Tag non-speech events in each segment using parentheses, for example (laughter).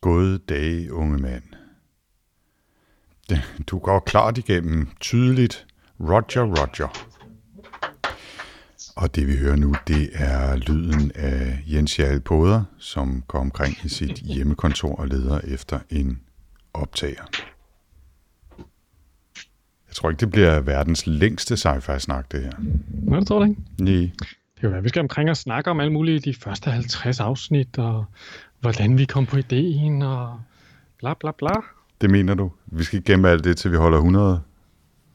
gode dage, unge mand. Du går klart igennem tydeligt Roger Roger. Og det vi hører nu, det er lyden af Jens Jarl Poder, som går omkring i sit hjemmekontor og leder efter en optager. Jeg tror ikke, det bliver verdens længste sci-fi-snak, det her. Nej, det tror du ikke? Nej. Det kan være, vi skal omkring og snakke om alle mulige de første 50 afsnit, og hvordan vi kom på ideen, og bla bla bla. Det mener du? Vi skal gemme alt det, til vi holder 100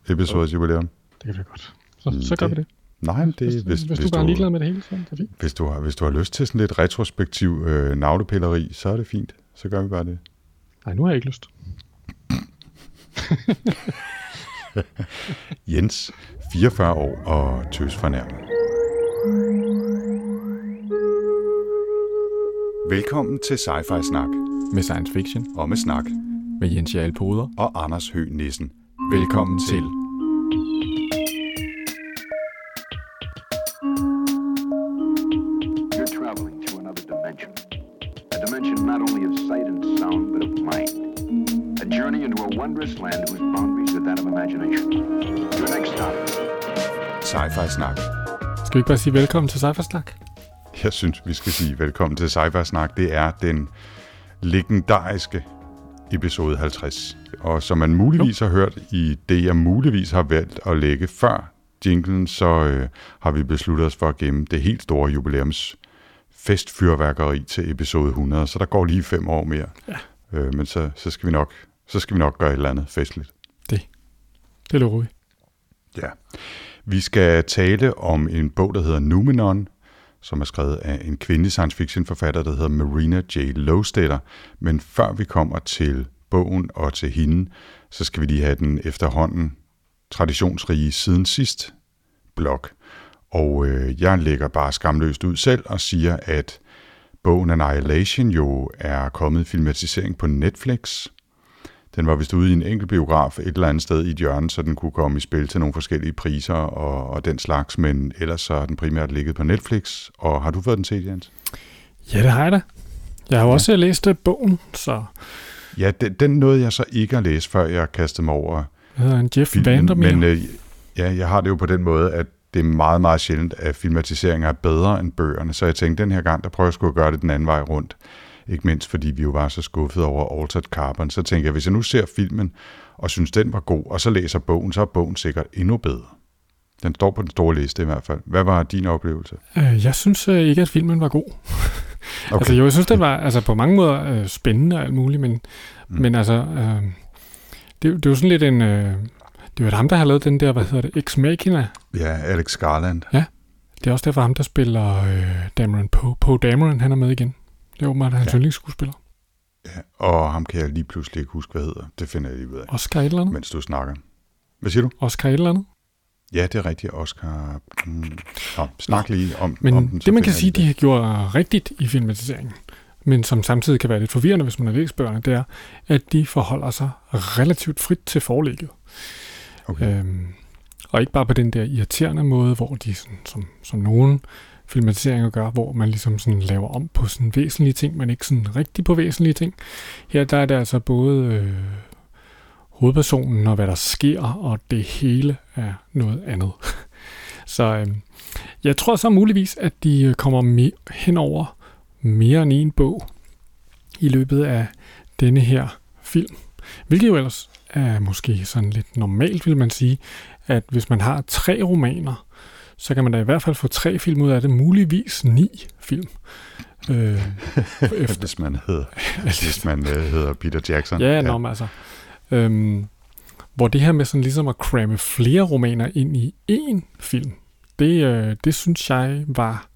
episoders jubilæum. Det kan vi godt. Så, så gør vi det. Nej, det, Hvis, hvis, hvis, hvis, du bare er ligeglad med det hele, så er det fint. hvis, du har, hvis du har lyst til sådan lidt retrospektiv øh, navlepilleri, så er det fint. Så gør vi bare det. Nej, nu har jeg ikke lyst. (laughs) Jens, 44 år og tøs fornærmet. Velkommen til Sci-Fi Snak med science fiction og med snak med Jens Jarl Poder. og Anders Høgh Nissen. Velkommen til. You're traveling to another dimension. A dimension not only of sight and sound, but of mind. A journey into a wondrous land whose boundaries are that of imagination. Your next stop. Sci-Fi Snak. Skal vi ikke bare sige velkommen til Cypher Snak? Jeg synes, vi skal sige velkommen til Sci-Fi Snak. Det er den legendariske episode 50. Og som man muligvis har hørt i det, jeg muligvis har valgt at lægge før jinglen, så øh, har vi besluttet os for at gemme det helt store jubilæums festfyrværkeri til episode 100. Så der går lige fem år mere. Ja. Øh, men så, så, skal vi nok, så skal vi nok gøre et eller andet festligt. Det lover vi. Ja. Vi skal tale om en bog, der hedder Numenon, som er skrevet af en kvindelig science fiction forfatter, der hedder Marina J. Lowstetter. Men før vi kommer til bogen og til hende, så skal vi lige have den efterhånden traditionsrige siden sidst blog. Og øh, jeg lægger bare skamløst ud selv og siger, at bogen Annihilation jo er kommet i filmatisering på Netflix. Den var vist ude i en enkelt biograf et eller andet sted i et hjørne, så den kunne komme i spil til nogle forskellige priser og, og den slags, men ellers så har den primært ligget på Netflix. Og har du fået den set, Jens? Ja, det har jeg da. Jeg har jo Ja. også læst øh, bogen, så Ja, den, den nåede jeg så ikke at læse, før jeg kastede mig over det hedder en Jeff filmen. Vandermeer. Men øh, ja, jeg har det jo på den måde, at det er meget, meget sjældent, at filmatiseringer er bedre end bøgerne. Så jeg tænkte, den her gang, der prøver jeg sgu at gøre det den anden vej rundt. Ikke mindst, fordi vi jo var så skuffet over Altered Carbon. Så tænker jeg, hvis jeg nu ser filmen, og synes, den var god, og så læser bogen, så er bogen sikkert endnu bedre. Den står på den store liste i hvert fald. Hvad var din oplevelse? Øh, jeg synes øh, ikke, at filmen var god. (laughs) Okay. Altså, jo, jeg synes, den var altså, på mange måder øh, spændende og alt muligt, men, mm. men altså, øh, det, det jo sådan lidt en... Øh, det jo ham, der har lavet den der, hvad hedder det, Ex Machina. Ja, Alex Garland. Det er også derfor ham, der spiller øh, Dameron Poe. Poe Dameron, han er med igen. Det er åbenbart hans Ja. yndlingsskuespiller. Ja, og ham kan jeg lige pludselig ikke huske, hvad hedder. Det finder jeg lige ud af, Oscar et eller andet. mens du snakker. Hvad siger du? Oscar et eller andet. Ja, det er rigtigt, Oscar. Mm. Nå, snak lige om, Men om den. så det, man kan sige, de har gjort rigtigt i filmatiseringen, men som samtidig kan være lidt forvirrende, hvis man har læst bøgerne, det er, at de forholder sig relativt frit til forlægget. Okay. Øhm, og ikke bare på den der irriterende måde, hvor de, sådan, som, som nogen filmatiseringer gør, hvor man ligesom sådan laver om på sådan væsentlige ting, men ikke sådan rigtig på væsentlige ting. Her der er det altså både øh, hovedpersonen og hvad der sker, og det hele er noget andet. (laughs) Så øh, jeg tror så muligvis, at de øh, kommer me- hen over mere end en bog i løbet af denne her film. Hvilket jo ellers er måske sådan lidt normalt, vil man sige, at hvis man har tre romaner, så kan man da i hvert fald få tre film ud af det, muligvis ni film. Øh, (laughs) efter, Hvis man hedder, (laughs) hvis man øh, hedder Peter Jackson. ja, ja. Nå, altså. Øhm, hvor det her med sådan ligesom at cramme flere romaner ind i én film, det, øh, det synes jeg var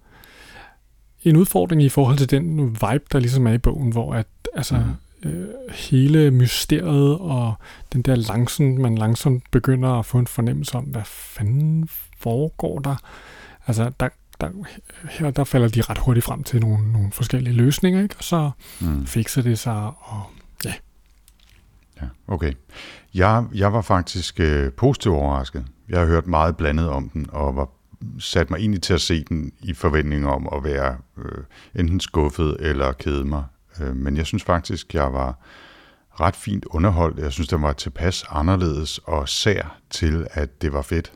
en udfordring i forhold til den vibe, der ligesom er i bogen, hvor at, altså, Mhm. øh, hele mysteriet og den der langsomt, man langsomt begynder at få en fornemmelse om, hvad fanden foregår der. Altså, der, der, her der falder de ret hurtigt frem til nogle, nogle forskellige løsninger, ikke? og så Mm. fikser det sig, og Ja, okay. Jeg, jeg var faktisk øh, positivt overrasket. Jeg har hørt meget blandet om den, og var sat mig egentlig til at se den i forventning om at være øh, enten skuffet eller kede mig. Øh, men jeg synes faktisk, jeg var ret fint underholdt. Jeg synes, den var tilpas anderledes og sær til, at det var fedt.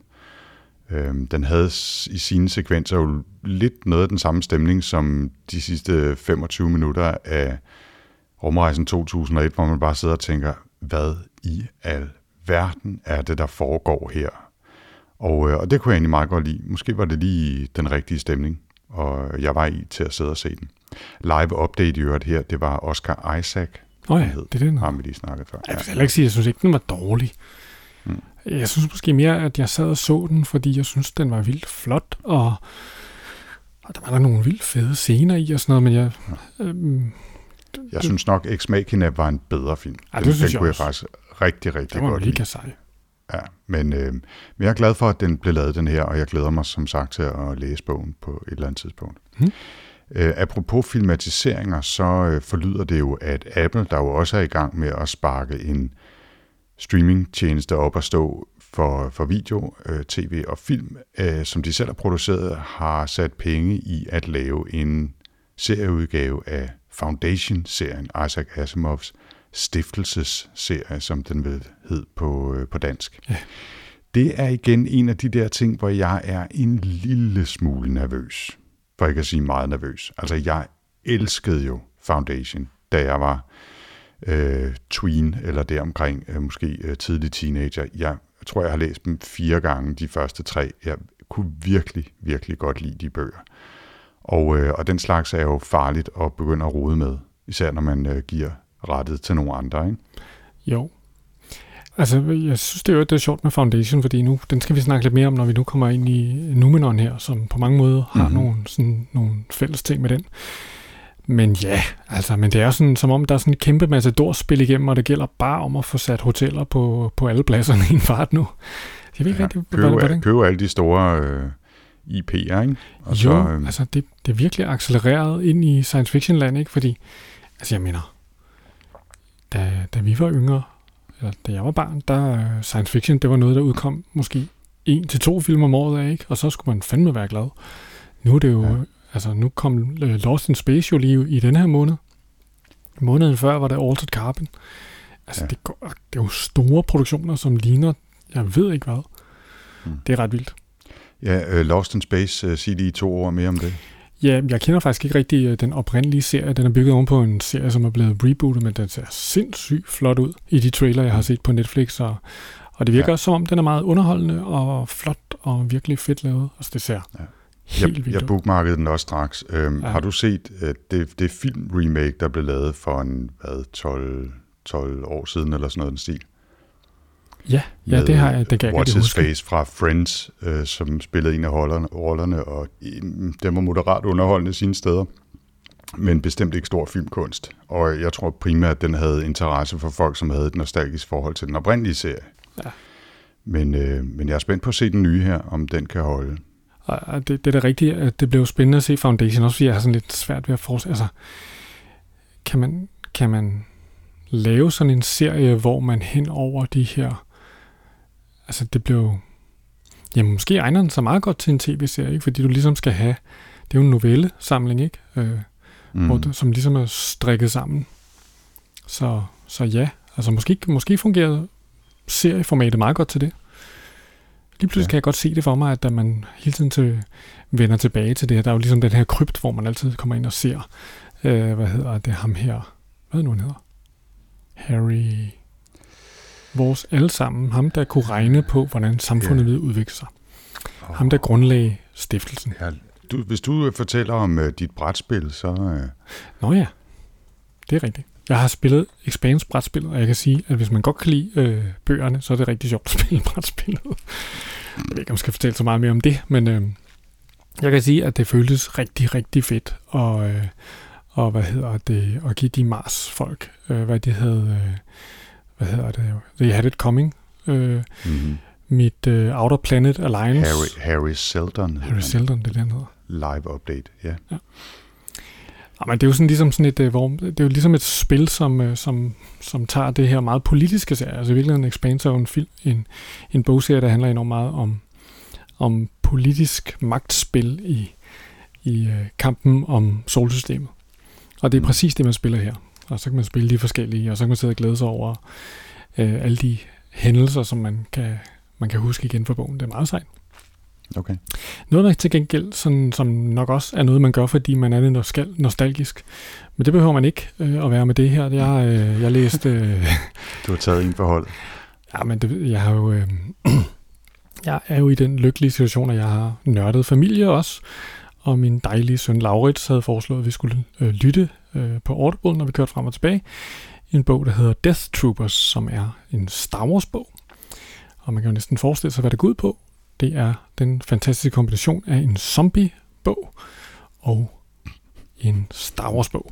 Øh, den havde i sine sekvenser jo lidt noget af den samme stemning som de sidste 25 minutter af Rumrejsen 2001, hvor man bare sidder og tænker, hvad i al verden er det, der foregår her? Og, øh, og det kunne jeg egentlig meget godt lide. Måske var det lige den rigtige stemning, og jeg var i til at sidde og se den. Live update i øvrigt her, det var Oscar Isaac. Åh oh ja, det er den. Har vi lige snakket før. Jeg vil heller ikke sige, jeg synes ikke, den var dårlig. Jeg synes måske mere, at jeg sad og så den, fordi jeg synes, den var vildt flot, og, og der var der nogle vildt fede scener i og sådan noget, men jeg... Øhm, Jeg synes nok, Ex Machina var en bedre film. Ja, det den, synes den jeg kunne jeg også. faktisk rigtig, rigtig den var godt mega sej. Ja, men, øh, men jeg er glad for, at den blev lavet, den her, og jeg glæder mig som sagt til at læse bogen på et eller andet tidspunkt. Hmm. Øh, apropos filmatiseringer, så øh, forlyder det jo, at Apple, der jo også er i gang med at sparke en streamingtjeneste op at stå for, for video, øh, tv og film, øh, som de selv har produceret, har sat penge i at lave en serieudgave af Foundation-serien, Isaac Asimovs stiftelsesserie, som den vil hed på, øh, på dansk. Ja. Det er igen en af de der ting, hvor jeg er en lille smule nervøs. For ikke at sige meget nervøs. Altså, jeg elskede jo Foundation, da jeg var øh, tween, eller deromkring, øh, måske øh, tidlig teenager. Jeg tror, jeg har læst dem fire gange, de første tre. Jeg kunne virkelig, virkelig godt lide de bøger. Og, øh, og den slags er jo farligt at begynde at rode med, især når man øh, giver rettet til nogle andre. Ikke? Jo. Altså, jeg synes det er jo, det er sjovt med Foundation, fordi nu, den skal vi snakke lidt mere om, når vi nu kommer ind i Numenon her, som på mange måder har Mhm. mm-hmm. nogle, sådan, nogle fælles ting med den. Men ja, altså, men det er sådan, som om der er sådan en kæmpe masse spil igennem, og det gælder bare om at få sat hoteller på, på alle pladserne i en fart nu. Jeg ved ikke Ja, rigtig, købe, hvordan, hvordan, købe alle de store øh, IP'er, ikke? Og jo, så, øh, altså det, det er virkelig accelereret ind i science fiction land, ikke? Fordi, altså jeg mener, da, da vi var yngre, eller da jeg var barn, der uh, science fiction, det var noget, der udkom måske en til to film om året af, ikke? Og så skulle man fandme være glad. Nu er det jo, Ja. Altså nu kom uh, Lost in Space jo lige i den her måned. Måneden før var det Altered Carbon. Altså Ja. det, går, det er jo store produktioner, som ligner, jeg ved ikke hvad. Hmm. Det er ret vildt. Ja, uh, Lost in Space, uh, sig lige to ord mere om det. Ja, jeg kender faktisk ikke rigtig øh, den oprindelige serie. Den er bygget oven på en serie, som er blevet rebootet, men den ser sindssygt flot ud i de trailer, jeg har set på Netflix. Og, og det virker Ja. ja. som om, den er meget underholdende og flot og virkelig fedt lavet. Altså, det ser Ja. Helt Jeg, vildt jeg bookmarkede den også straks. Øhm, ja. Har du set uh, det, det film-remake, der blev lavet for en, hvad, 12, 12 år siden, eller sådan noget den stil? Ja, ja med det har jeg. Det kan jeg What's His. Face fra Friends, øh, som spillede en af rollerne, og mm, den var moderat underholdende sine steder, men bestemt ikke stor filmkunst. Og jeg tror primært, at den havde interesse for folk, som havde et nostalgisk forhold til den oprindelige serie. Ja. Men, øh, men jeg er spændt på at se den nye her, om den kan holde. Og det, det er da rigtigt, at det blev spændende at se Foundation, også fordi jeg har sådan lidt svært ved at forestille. Altså, kan man, kan man lave sådan en serie, hvor man hen over de her... Altså, det blev... Jamen, måske egner den sig meget godt til en tv-serie, ikke? Fordi du ligesom skal have... Det er jo en novellesamling, ikke? Øh, mm. hvor som ligesom er strikket sammen. Så, så ja, altså måske, måske fungerede serieformatet meget godt til det. Lige pludselig Ja. kan jeg godt se det for mig, at da man hele tiden til, vender tilbage til det her, der er jo ligesom den her krypt, hvor man altid kommer ind og ser, øh, hvad hedder det, ham her, hvad nu han hedder? Harry, vores alle sammen, ham der kunne regne på, hvordan samfundet Ja. ja. vil udvikle sig. Ham der grundlagde stiftelsen. Ja, du, hvis du øh, fortæller om øh, dit brætspil, så... Øh, Nå ja, det er rigtigt. Jeg har spillet Expanse brætspillet, og jeg kan sige, at hvis man godt kan lide øh, bøgerne, så er det rigtig sjovt at spille brætspillet. Jeg ved ikke, om jeg skal fortælle så meget mere om det, men øh, jeg kan sige, at det føltes rigtig, rigtig fedt, og, øh, og hvad hedder det, at give de Mars-folk, øh, hvad de havde, øh, hvad hedder det, They Had It Coming, øh, mm-hmm. mit øh, Outer Planet Alliance. Harry, Harry Seldon. Harry. Seldon, det er det, han hedder. Live update, ja. Ja, men det er jo sådan ligesom sådan et, øh, hvor, det er jo ligesom et spil, som, øh, som, som tager det her meget politiske serie. Altså i virkeligheden Expanse er en, film, en, en bogserie, der handler enormt meget om, om politisk magtspil i, i øh, kampen om solsystemet. Og det er præcis det, man spiller her. Og så kan man spille de forskellige, og så kan man sidde og glæde sig over øh, alle de hændelser, som man kan, man kan huske igen fra bogen. Det er meget sejt. Okay. Noget, der til gengæld, sådan, som nok også er noget, man gør, fordi man er lidt nostal- nostalgisk. Men det behøver man ikke øh, at være med det her. Jeg, øh, jeg læste... Øh, Du har taget en forhold. ja, men det, jeg har jo... Øh, (clears throat) jeg er jo i den lykkelige situation, at jeg har nørdet familie også. Og min dejlige søn Laurits havde foreslået, at vi skulle øh, lytte øh, på Audible, når vi kørte frem og tilbage. En bog, der hedder Death Troopers, som er en Star Wars-bog. Og man kan jo næsten forestille sig, hvad det går ud på. Det er den fantastiske kombination af en zombie-bog og en Star Wars-bog.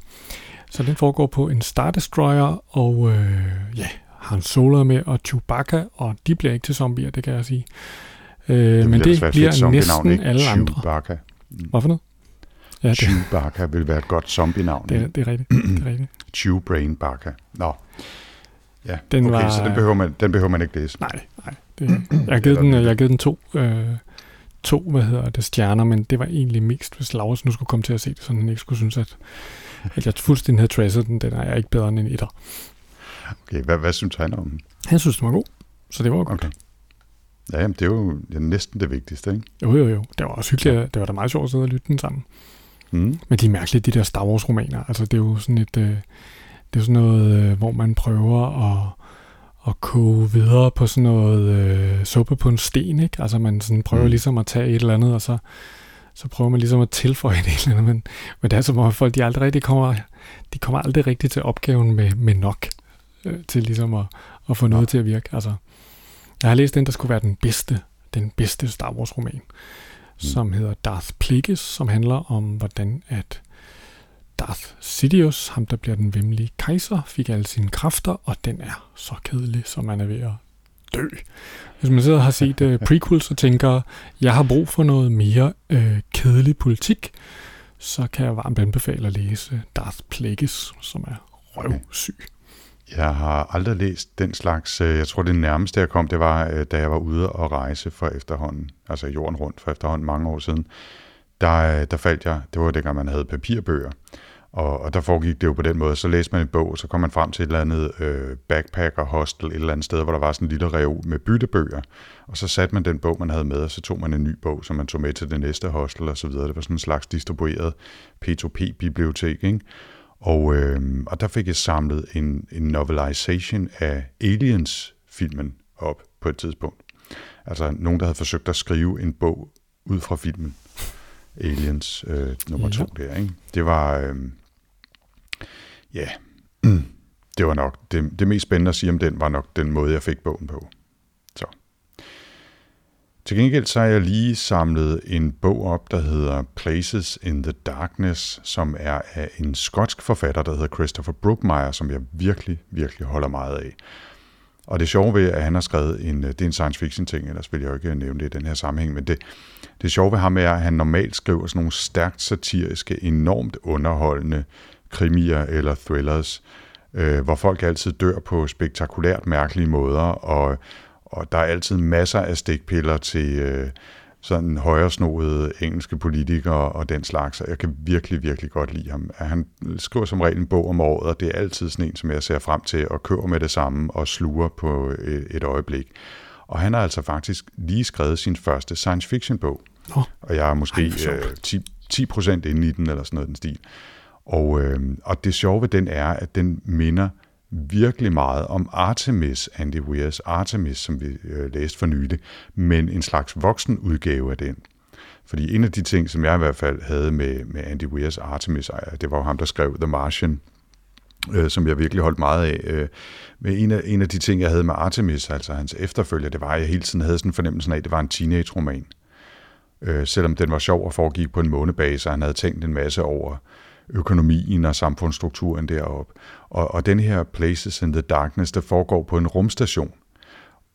Så den foregår på en Star Destroyer, og øh, ja, Han Solo med, og Chewbacca, og de bliver ikke til zombier, det kan jeg sige. Øh, men det bliver næsten alle andre. Chewbacca. Hvorfor noget? Ja, det, Chewbacca vil være et godt zombie-navn. det, er, ikke? det er rigtigt. Det er rigtigt. (clears throat) Chewbrain Bacca. Nå. Ja, Den okay, var- så den behøver, man, den behøver man ikke læse. Nej, nej. Det, jeg, har givet den, jeg har givet den to, øh, to, hvad hedder det, stjerner, men det var egentlig mest, hvis Laurits nu skulle komme til at se det, så han ikke skulle synes, at, at jeg fuldstændig havde trasset den. Den er jeg ikke bedre end en etter. Okay, hvad, hvad synes han om den? Han synes, den var god, så det var godt. Okay. Ja, jamen, det er jo det er næsten det vigtigste, ikke? Jo, jo, jo. Det var også hyggeligt. Det var da meget sjovt at sidde og lytte den sammen. Mm. Men de er mærkelige, de der Star Wars-romaner. Altså, det er jo sådan et... Øh, det er sådan noget, øh, hvor man prøver at, at koge videre på sådan noget øh, suppe på en sten, ikke? Altså, man sådan prøver Mm. ligesom at tage et eller andet, og så, så prøver man ligesom at tilføje (laughs) et eller andet. Men, men det er som om, at folk de aldrig rigtig kommer, de kommer aldrig rigtig til opgaven med, med nok, øh, til ligesom at, at få noget til at virke. Altså, jeg har læst den, der skulle være den bedste, den bedste Star Wars-roman, mm. som hedder Darth Plagueis, som handler om, hvordan at Darth Sidious, ham der bliver den vemmelige kejser, fik alle sine kræfter, og den er så kedelig, som man er ved at dø. Hvis man sidder og har set uh, prequels og tænker, jeg har brug for noget mere uh, kedelig politik, så kan jeg varmt anbefale at læse Darth Plagueis, som er røvsyg. Jeg har aldrig læst den slags. Øh, jeg tror, det nærmeste, jeg kom, det var, da jeg var ude og rejse for efterhånden, altså jorden rundt for efterhånden mange år siden. Der, der faldt jeg, det var dengang, man havde papirbøger, og, og der foregik det jo på den måde. Så læste man en bog, og så kom man frem til et eller andet øh, backpacker hostel, et eller andet sted, hvor der var sådan en lille reol med byttebøger. Og så satte man den bog, man havde med, og så tog man en ny bog, som man tog med til det næste hostel og så videre. Det var sådan en slags distribueret P2P-bibliotek, ikke? Og, øh, og der fik jeg samlet en, en novelization af Aliens-filmen op på et tidspunkt. Altså nogen, der havde forsøgt at skrive en bog ud fra filmen. Aliens øh, nummer Ja. to der, ikke? Det var... Øh, ja, mm. det var nok... Det, det mest spændende at sige om den, var nok den måde, jeg fik bogen på. Så. Til gengæld så har jeg lige samlet en bog op, der hedder Places in the Darkness, som er af en skotsk forfatter, der hedder Christopher Brookmeyer, som jeg virkelig, virkelig holder meget af. Og det sjove ved, at han har skrevet en, det er en science fiction ting, ellers vil jeg jo ikke nævne det i den her sammenhæng, men det, det sjove ved ham er, at han normalt skriver sådan nogle stærkt satiriske, enormt underholdende krimier eller thrillers, øh, hvor folk altid dør på spektakulært mærkelige måder, og, og der er altid masser af stikpiller til øh, sådan højresnoede engelske politikere og den slags, og jeg kan virkelig, virkelig godt lide ham. Han skriver som regel en bog om året, og det er altid sådan en, som jeg ser frem til og køber med det samme og sluger på et, et øjeblik. Og han har altså faktisk lige skrevet sin første science fiction bog. Nå. Og jeg er måske øh, 10, 10 procent inde i den, eller sådan noget den stil. Og, øh, og det sjove ved den er, at den minder virkelig meget om Artemis, Andy Weirs Artemis, som vi øh, læste for nylig, men en slags voksen udgave af den. Fordi en af de ting, som jeg i hvert fald havde med, med Andy Weirs Artemis, det var jo ham, der skrev The Martian, øh, som jeg virkelig holdt meget af. Øh, men en af, en af de ting, jeg havde med Artemis, altså hans efterfølger, det var, at jeg hele tiden havde sådan en fornemmelse af, at det var en teenage-roman. Øh, selvom den var sjov og foregik på en månebase, og han havde tænkt en masse over økonomien og samfundsstrukturen deroppe. Og, og den her Places in the Darkness, der foregår på en rumstation.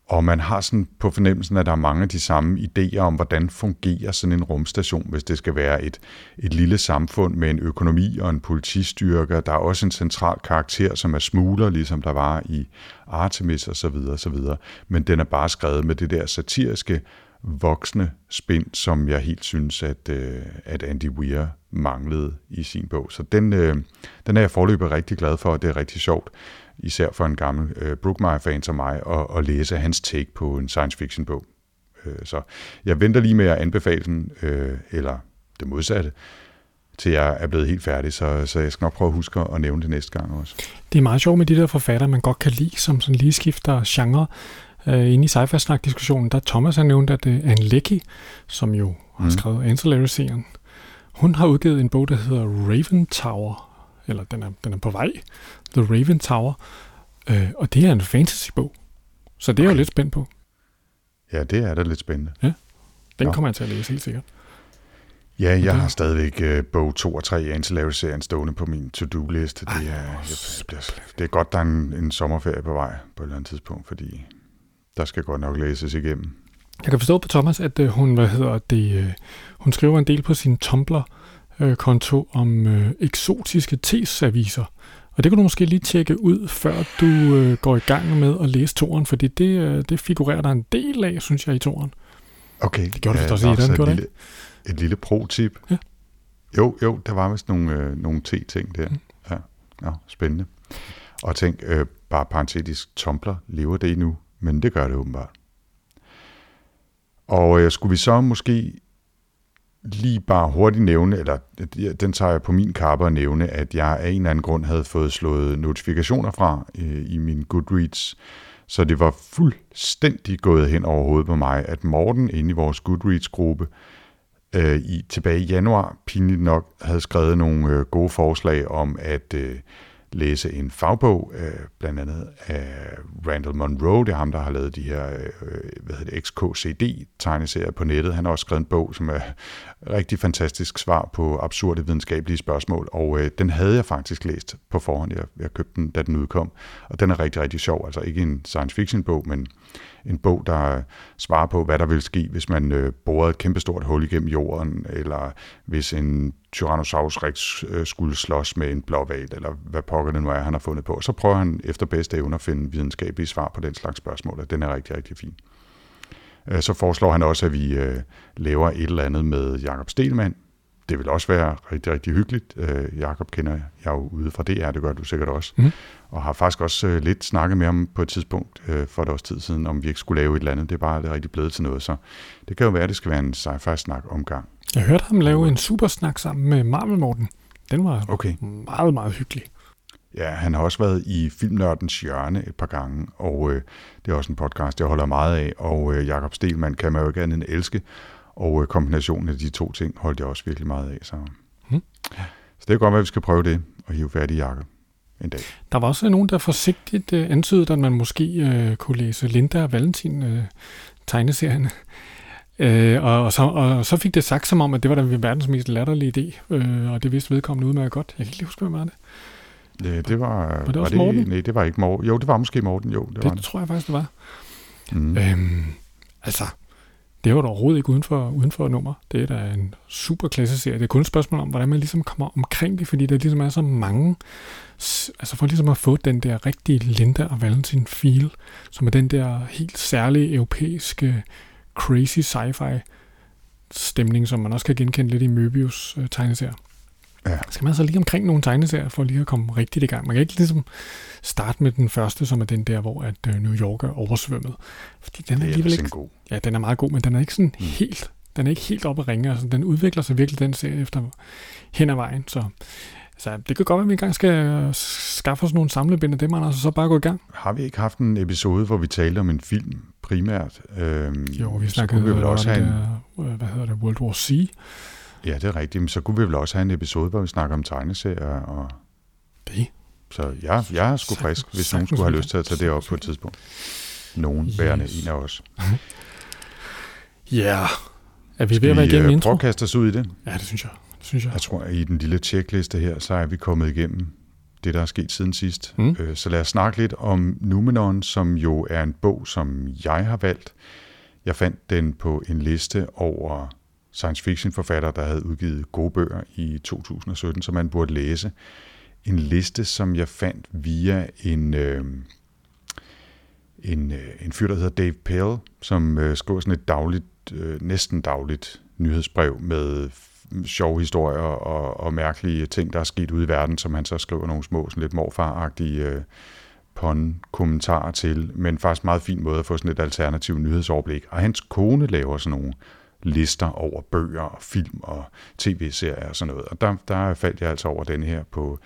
Og man har sådan på fornemmelsen, at der er mange af de samme idéer om, hvordan fungerer sådan en rumstation, hvis det skal være et, et lille samfund med en økonomi og en politistyrke. Der er også en central karakter, som er smugler, ligesom der var i Artemis og så videre, og så videre. Men den er bare skrevet med det der satiriske voksne spænd, som jeg helt synes, at, øh, at Andy Weir manglede i sin bog. Så den, øh, den er jeg forløbet rigtig glad for, og det er rigtig sjovt, især for en gammel øh, Brookmeyer-fan som mig, at, at læse hans take på en science fiction-bog. Øh, så jeg venter lige med at anbefale den, øh, eller det modsatte, til jeg er blevet helt færdig, så, så jeg skal nok prøve at huske at nævne det næste gang også. Det er meget sjovt med de der forfatter, man godt kan lide, som sådan lige skifter genre. Uh, inde i sci fi diskussionen der Thomas har nævnt, at uh, Anne Leckie, som jo mm. har skrevet Ancillary-serien, hun har udgivet en bog, der hedder Raven Tower, eller den er, den er på vej, The Raven Tower, uh, og det er en fantasy-bog. Så det er okay. jo lidt spændt på. Ja, det er da lidt spændende. Ja, den ja. kommer jeg til at læse helt sikkert. Ja, jeg har stadigvæk uh, bog 2 og 3 i Ancillary-serien stående på min to-do-liste. Det, er, jeg, det, det er godt, der er en, en sommerferie på vej på et eller andet tidspunkt, fordi der skal godt nok læses igennem. Jeg kan forstå på Thomas, at uh, hun, hvad hedder det, uh, hun skriver en del på sin Tumblr-konto uh, om uh, eksotiske tesaviser. Og det kan du måske lige tjekke ud, før du går i gang med at læse toren, fordi det, det figurerer der en del af, synes jeg, i toren. Okay. Det gjorde ja, det også i den, gjorde det ikke? Et lille pro-tip. Ja. Jo, jo, der var vist nogle, øh, nogle te-ting der. Mm. Ja, ja, spændende. Og tænk, øh, bare parentetisk, Tumblr, lever det endnu? Men det gør det åbenbart. Og øh, skulle vi så måske lige bare hurtigt nævne, eller den tager jeg på min kappe og nævne, at jeg af en eller anden grund havde fået slået notifikationer fra øh, i min Goodreads, så det var fuldstændig gået hen over hovedet på mig, at Morten inde i vores Goodreads-gruppe øh, i, tilbage i januar, pinligt nok, havde skrevet nogle øh, gode forslag om at øh, læse en fagbog, øh, blandt andet af Randall Monroe, det er ham, der har lavet de her øh, hvad hedder det, XKCD-tegneserier på nettet. Han har også skrevet en bog, som er rigtig fantastisk svar på absurde videnskabelige spørgsmål, og øh, den havde jeg faktisk læst på forhånd. Jeg, jeg købte den, da den udkom, og den er rigtig, rigtig sjov. Altså ikke en science fiction bog, men en bog, der øh, svarer på, hvad der vil ske, hvis man øh, borede et kæmpestort hul igennem jorden, eller hvis en Tyrannosaurus rex øh, skulle slås med en blåval, eller hvad pokker det nu er, han har fundet på. Så prøver han efter bedste evne at finde videnskabelige svar på den slags spørgsmål, og den er rigtig, rigtig fin. Øh, så foreslår han også, at vi øh, laver et eller andet med Jakob Stelmann, det vil også være rigtig, rigtig hyggeligt. Øh, Jakob kender jeg jo ude fra DR, det gør du sikkert også. Mm. Og har faktisk også øh, lidt snakket med ham på et tidspunkt øh, for et års tid siden, om vi ikke skulle lave et eller andet. Det er bare det er rigtig blevet til noget, så det kan jo være, at det skal være en sci-fi-snak omgang. Jeg hørte ham lave en supersnak sammen med Marvel Morten. Den var okay. meget, meget hyggelig. Ja, han har også været i Filmnørdens Hjørne et par gange, og øh, det er også en podcast, jeg holder meget af, og øh, Jakob Stelman kan man jo ikke andet end elske, og øh, kombinationen af de to ting holdt jeg også virkelig meget af. Så, mm. så det er godt at vi skal prøve det, og hive fat i Jakob en dag. Der var også nogen, der forsigtigt øh, antydede, at man måske øh, kunne læse Linda og Valentin øh, tegneserierne. Øh, og, og, så, og så fik det sagt som om, at det var den verdens mest latterlige idé, øh, og det vidste vedkommende udmærket godt. Jeg kan ikke lige huske, hvem var det. Ja, det var... Var det var det, Morten? Nej, det var ikke Morten. Jo, det var måske Morten, jo. Det, det, var det tror jeg faktisk, det var. Mm. Øhm, altså, det var da overhovedet ikke uden for, uden for nummer. Det er da en super klasse serie. Det er kun et spørgsmål om, hvordan man ligesom kommer omkring det, fordi der ligesom er så mange, altså for ligesom at få den der rigtige Linda og Valentin feel, som er den der helt særlige europæiske crazy sci-fi stemning, som man også kan genkende lidt i Möbius øh, tegneserier. Ja. Skal man så lige omkring nogle tegneserier for lige at komme rigtigt i gang. Man kan ikke ligesom starte med den første, som er den der, hvor at øh, New York er oversvømmet. Fordi den er, er alligevel ikke... God. Ja, den er meget god, men den er ikke sådan mm. helt... Den er ikke helt oppe at ringe. Altså, den udvikler sig virkelig, den serie, efter hen ad vejen. Så altså, det kan godt være, at vi engang skal øh, skaffe os nogle samlebind af dem, og altså så bare gå i gang. Har vi ikke haft en episode, hvor vi talte om en film primært? Øhm, jo, vi snakkede vi vel også have en... Der, hvad hedder det, World War C. Ja, det er rigtigt. Men så kunne vi vel også have en episode, hvor vi snakker om tegneserier. Og... Det? Så ja, jeg er sgu frisk, hvis nogen skulle have lyst til at tage det op på et tidspunkt. Nogen yes. bærende en af os. Ja. Yeah. Er vi ved at være igennem intro? Prøv at kaste os ud i det. Ja, det synes jeg. Det synes jeg. Jeg tror, at i den lille checkliste her, så er vi kommet igennem det, der er sket siden sidst. Mm. Øh, så lad os snakke lidt om Numenon, som jo er en bog, som jeg har valgt. Jeg fandt den på en liste over science fiction forfatter, der havde udgivet gode bøger i 2017, som man burde læse. En liste, som jeg fandt via en, øh, en, øh, en fyr, der hedder Dave Pell, som øh, skriver sådan et dagligt øh, næsten dagligt nyhedsbrev med sjove historier og, og mærkelige ting, der er sket ude i verden, som han så skriver nogle små, sådan lidt morfaragtige øh, pon-kommentarer til, men faktisk meget fin måde at få sådan et alternativt nyhedsoverblik. Og hans kone laver sådan nogle lister over bøger og film og tv-serier og sådan noget. Og der, der faldt jeg altså over den her på,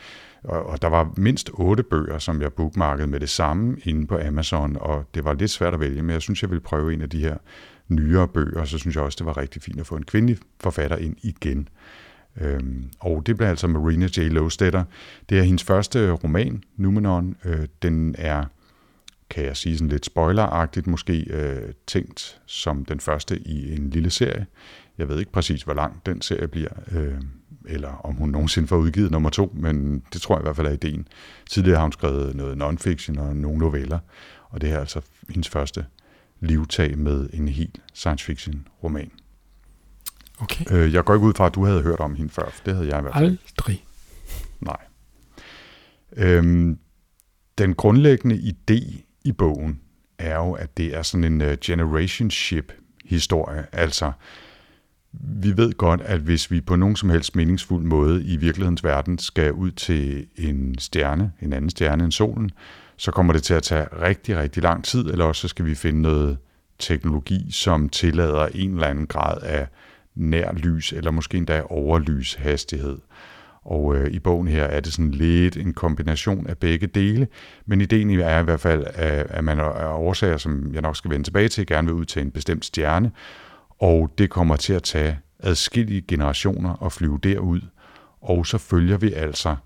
og, og der var mindst otte bøger, som jeg bookmarkede med det samme inde på Amazon, og det var lidt svært at vælge, men jeg synes, jeg ville prøve en af de her nyere bøger, og så synes jeg også, det var rigtig fint at få en kvindelig forfatter ind igen. Øhm, og det blev altså Marina J. Lowstetter. Det er hendes første roman, Numenon. Øh, den er, kan jeg sige sådan lidt spoileragtigt, måske øh, tænkt som den første i en lille serie. Jeg ved ikke præcis, hvor lang den serie bliver, øh, eller om hun nogensinde får udgivet nummer to, men det tror jeg i hvert fald er ideen. Tidligere har hun skrevet noget non-fiction og nogle noveller, og det er altså hendes første livtag med en helt science fiction roman. Okay. Øh, jeg går ikke ud fra, at du havde hørt om hende før, for det havde jeg i hvert fald. Aldrig. Nej. Øhm, den grundlæggende idé i bogen er jo, at det er sådan en øh, generationship historie. Altså, vi ved godt, at hvis vi på nogen som helst meningsfuld måde i virkelighedens verden skal ud til en stjerne, en anden stjerne end solen, så kommer det til at tage rigtig, rigtig lang tid, eller også så skal vi finde noget teknologi, som tillader en eller anden grad af nær lys, eller måske endda overlyshastighed. hastighed. Og øh, i bogen her er det sådan lidt en kombination af begge dele, men ideen er i hvert fald, at, at man er årsager, som jeg nok skal vende tilbage til, gerne vil ud til en bestemt stjerne, og det kommer til at tage adskillige generationer at flyve derud, og så følger vi altså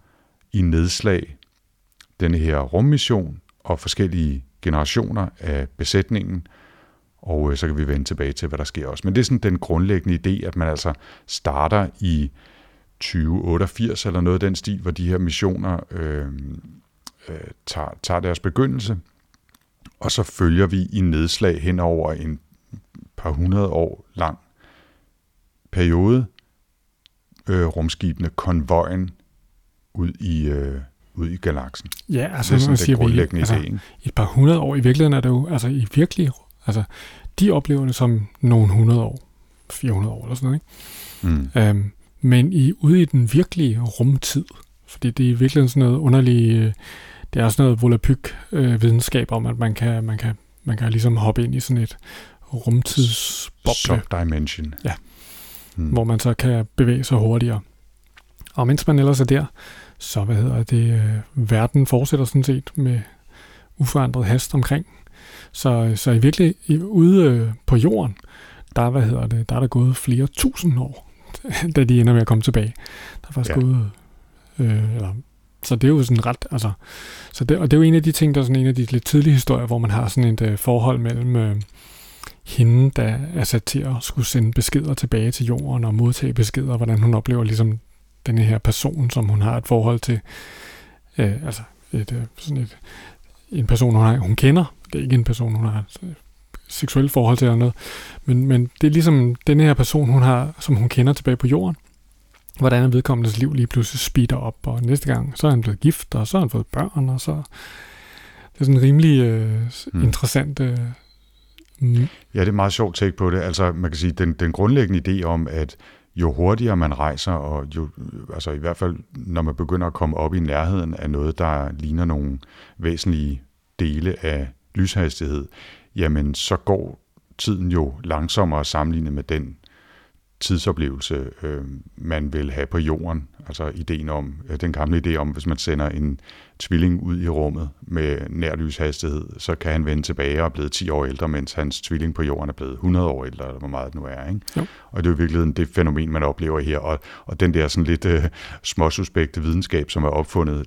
i nedslag denne her rummission og forskellige generationer af besætningen, og øh, så kan vi vende tilbage til, hvad der sker også. Men det er sådan den grundlæggende idé, at man altså starter i 2088 eller noget af den stil, hvor de her missioner øh, øh, tager, tager deres begyndelse, og så følger vi i nedslag hen over en par hundrede år lang periode øh, rumskibene konvojen ud i, øh, ud i galaksen. Ja, altså, det er sådan man den siger, vi, grundlæggende altså, idé. ikke? i et par hundrede år, i virkeligheden er det jo, altså i virkelig, altså de oplever det som nogle hundrede år, 400 år eller sådan noget, ikke? Mm. Øhm, men i, ude i den virkelige rumtid, fordi det er i virkeligheden sådan noget underligt, øh, det er sådan noget volapyk øh, videnskab om, at man kan, man kan, man kan ligesom hoppe ind i sådan et rumtidsboble, Subdimension. Ja. Mm. hvor man så kan bevæge sig hurtigere. Og mens man ellers er der, så hvad hedder det, øh, verden fortsætter sådan set med uforandret hast omkring. Så, så i virkelig ude øh, på jorden, der, hvad hedder det, der er der gået flere tusind år, da de ender med at komme tilbage. Der er faktisk Ja. gået, øh, eller, så det er jo sådan ret, altså, så det, og det er jo en af de ting, der er sådan en af de lidt tidlige historier, hvor man har sådan et øh, forhold mellem øh, hende, der er sat til at skulle sende beskeder tilbage til jorden og modtage beskeder, hvordan hun oplever ligesom denne her person, som hun har et forhold til, øh, altså et, øh, sådan et, en person, hun, har, hun kender. Det er ikke en person, hun har et seksuelt forhold til eller noget. Men, men det er ligesom denne her person, hun har, som hun kender tilbage på jorden. Hvordan er vedkommendes liv lige pludselig speeder op, og næste gang, så er han blevet gift, og så har han fået børn, og så... Det er sådan en rimelig øh, mm. interessant... Øh, mm, Ja, det er meget sjovt take på det. Altså, man kan sige, den, den grundlæggende idé om, at jo hurtigere man rejser, og jo, altså i hvert fald, når man begynder at komme op i nærheden af noget, der ligner nogle væsentlige dele af lyshastighed, jamen så går tiden jo langsommere sammenlignet med den tidsoplevelse, øh, man vil have på jorden. Altså ideen om, øh, den gamle idé om, hvis man sender en tvilling ud i rummet med nær lyshastighed, så kan han vende tilbage og er blevet 10 år ældre, mens hans tvilling på jorden er blevet 100 år ældre, eller hvor meget det nu er. Ikke? Jo. Og det er jo i virkeligheden det fænomen, man oplever her, og, og den der sådan lidt øh, småsuspekte videnskab, som er opfundet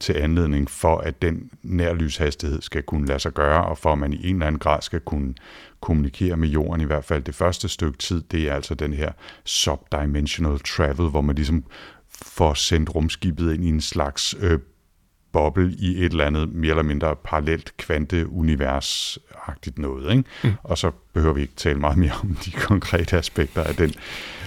til anledning for, at den nærlyshastighed skal kunne lade sig gøre, og for at man i en eller anden grad skal kunne kommunikere med jorden, i hvert fald det første stykke tid, det er altså den her subdimensional travel, hvor man ligesom får sendt rumskibet ind i en slags øh, boble i et eller andet mere eller mindre parallelt kvanteunivers-agtigt noget. Ikke? Mm. Og så behøver vi ikke tale meget mere om de (laughs) konkrete aspekter af den,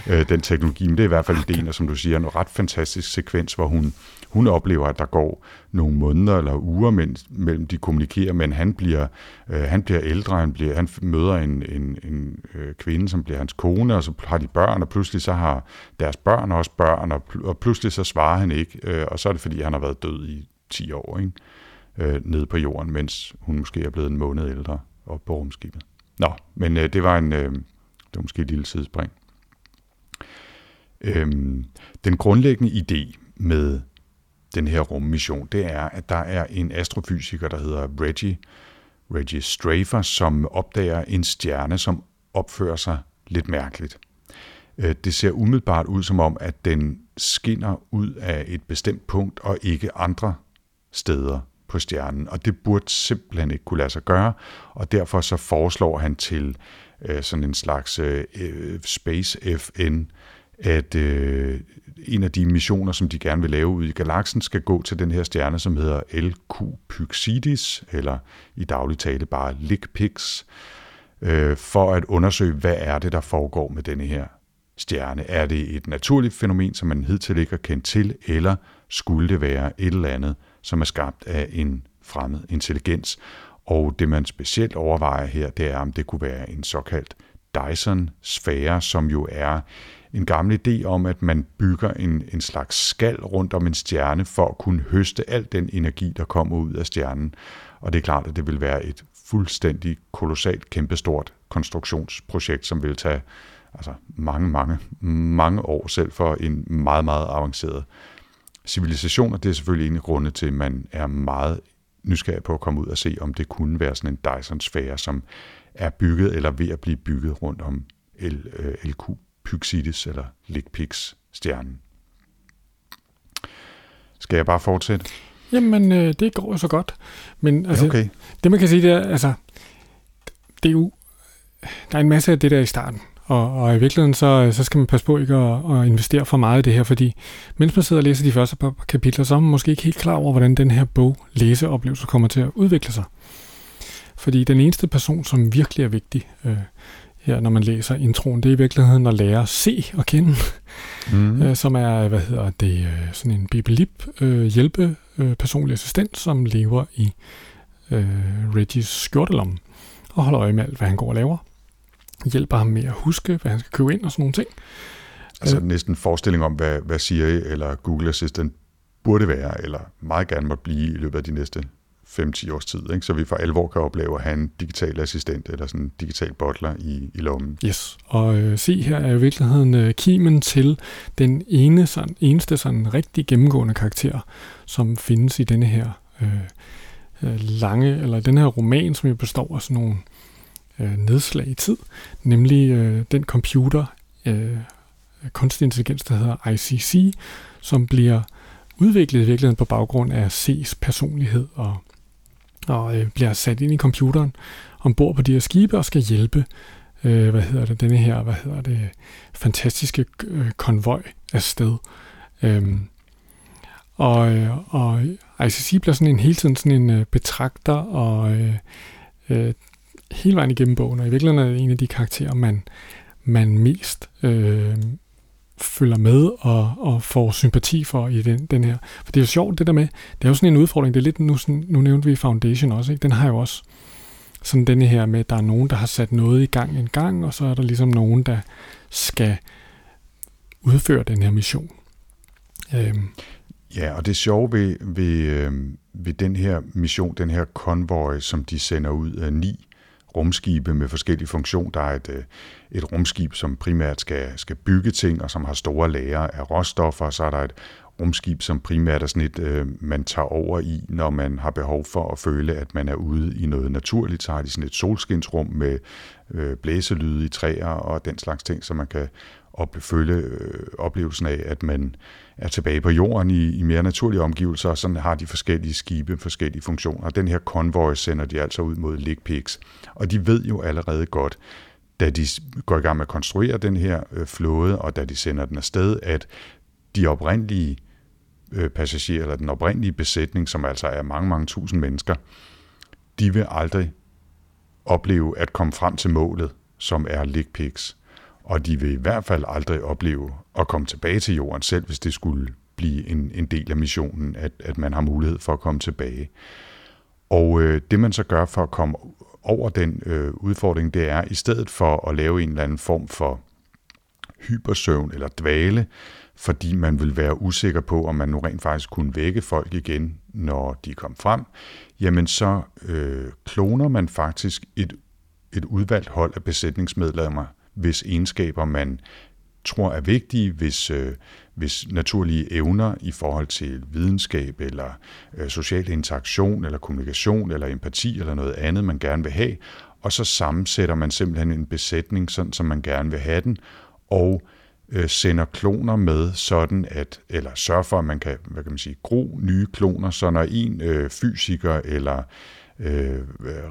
øh, den teknologi, men det er i hvert fald ideen, og som du siger, en ret fantastisk sekvens, hvor hun, hun oplever, at der går nogle måneder eller uger, mens, mellem de kommunikerer, men han bliver, øh, han bliver ældre, han, bliver, han møder en, en, en øh, kvinde, som bliver hans kone, og så har de børn, og pludselig så har deres børn også børn, og, og pludselig så svarer han ikke, øh, og så er det fordi, han har været død i 10 år, ikke? Øh, nede på jorden, mens hun måske er blevet en måned ældre op på rumskibet. Nå, men øh, det var en, øh, det var måske et lille sidespring. Øhm, den grundlæggende idé med den her rummission, det er, at der er en astrofysiker, der hedder Reggie, Reggie Strafer, som opdager en stjerne, som opfører sig lidt mærkeligt. Øh, det ser umiddelbart ud som om, at den skinner ud af et bestemt punkt og ikke andre steder på stjernen, og det burde simpelthen ikke kunne lade sig gøre, og derfor så foreslår han til øh, sådan en slags øh, øh Space FN, at øh, en af de missioner, som de gerne vil lave ud i galaksen, skal gå til den her stjerne, som hedder LQ Pyxidis, eller i daglig tale bare LIGPIX, øh, for at undersøge, hvad er det, der foregår med denne her stjerne. Er det et naturligt fænomen, som man hidtil ikke har kendt til, eller skulle det være et eller andet, som er skabt af en fremmed intelligens? Og det, man specielt overvejer her, det er, om det kunne være en såkaldt Dyson-sfære, som jo er en gammel idé om, at man bygger en, en slags skal rundt om en stjerne for at kunne høste al den energi, der kommer ud af stjernen. Og det er klart, at det vil være et fuldstændig kolossalt kæmpestort konstruktionsprojekt, som vil tage altså mange, mange, mange år selv for en meget, meget avanceret civilisation, og det er selvfølgelig en af grunde til, at man er meget nysgerrig på at komme ud og se, om det kunne være sådan en Dyson-sfære, som er bygget eller ved at blive bygget rundt om LQ øh, Pyxides eller Ligpix stjernen. Skal jeg bare fortsætte? Jamen, øh, det går jo så godt. Men altså, ja, okay. det man kan sige, det er, altså, det er jo, der er en masse af det der i starten. Og, og i virkeligheden, så, så skal man passe på ikke at, at investere for meget i det her, fordi mens man sidder og læser de første par kapitler, så er man måske ikke helt klar over, hvordan den her bog læseoplevelse kommer til at udvikle sig. Fordi den eneste person, som virkelig er vigtig, øh, her, når man læser introen, det er i virkeligheden at lære at se og kende, mm. øh, som er, hvad hedder det, øh, sådan en bibelip øh, hjælpe øh, personlig assistent, som lever i øh, Reggies skjortelomme og holder øje med alt, hvad han går og laver. Hjælper ham med at huske, hvad han skal købe ind og sådan nogle ting. Altså øh, næsten forestilling om, hvad, hvad Siri eller Google Assistant burde være, eller meget gerne måtte blive i løbet af de næste 5-10 års tid, ikke? så vi for alvor kan opleve at have en digital assistent eller sådan en digital butler i, i lommen. Yes, og øh, se her er i virkeligheden øh, kimen til den ene, sådan, eneste sådan rigtig gennemgående karakter, som findes i denne her øh, øh lange, eller den her roman, som jo består af sådan nogle øh, nedslag i tid, nemlig øh, den computer, øh, kunstig intelligens, der hedder ICC, som bliver udviklet i virkeligheden på baggrund af C's personlighed og og øh, bliver sat ind i computeren ombord på de her skibe og skal hjælpe øh, hvad hedder det, denne her, hvad hedder det, fantastiske øh, konvoj afsted. Øhm, og, øh, og ICC bliver sådan en hele tiden sådan en øh, betragter og øh, øh, hele vejen igennem bogen, og i virkeligheden er det en af de karakterer, man, man mest øh, følger med og, og får sympati for i den, den her. For det er jo sjovt, det der med, det er jo sådan en udfordring, det er lidt, nu, sådan, nu nævnte vi Foundation også, ikke? den har jo også sådan denne her med, at der er nogen, der har sat noget i gang en gang, og så er der ligesom nogen, der skal udføre den her mission. Øhm. Ja, og det sjove ved, ved, øh, ved den her mission, den her konvoj, som de sender ud af ni rumskibe med forskellige funktioner. Der er et, øh, et rumskib, som primært skal, skal bygge ting, og som har store lager af råstoffer. Så er der et rumskib, som primært er sådan et, øh, man tager over i, når man har behov for at føle, at man er ude i noget naturligt. Så har de sådan et solskinsrum med øh, blæselyde i træer og den slags ting, så man kan opleve, føle øh, oplevelsen af, at man er tilbage på jorden i, i mere naturlige omgivelser, og sådan har de forskellige skibe forskellige funktioner. Den her konvoj sender de altså ud mod Ligpix, og de ved jo allerede godt, da de går i gang med at konstruere den her øh, flåde, og da de sender den afsted, at de oprindelige øh, passagerer, eller den oprindelige besætning, som altså er mange, mange tusind mennesker, de vil aldrig opleve at komme frem til målet, som er Ligpix. Og de vil i hvert fald aldrig opleve at komme tilbage til jorden, selv hvis det skulle blive en, en del af missionen, at, at man har mulighed for at komme tilbage. Og øh, det man så gør for at komme over den øh, udfordring, det er i stedet for at lave en eller anden form for hypersøvn eller dvale, fordi man vil være usikker på, om man nu rent faktisk kunne vække folk igen, når de kom frem, jamen så øh, kloner man faktisk et, et udvalgt hold af besætningsmedlemmer, hvis egenskaber man tror er vigtige, hvis, øh, hvis naturlige evner i forhold til videnskab eller øh, social interaktion eller kommunikation eller empati eller noget andet, man gerne vil have, og så sammensætter man simpelthen en besætning, sådan som man gerne vil have den, og øh, sender kloner med, sådan at, eller sørger for, at man kan, hvad kan man sige, gro nye kloner, så når en øh, fysiker eller øh,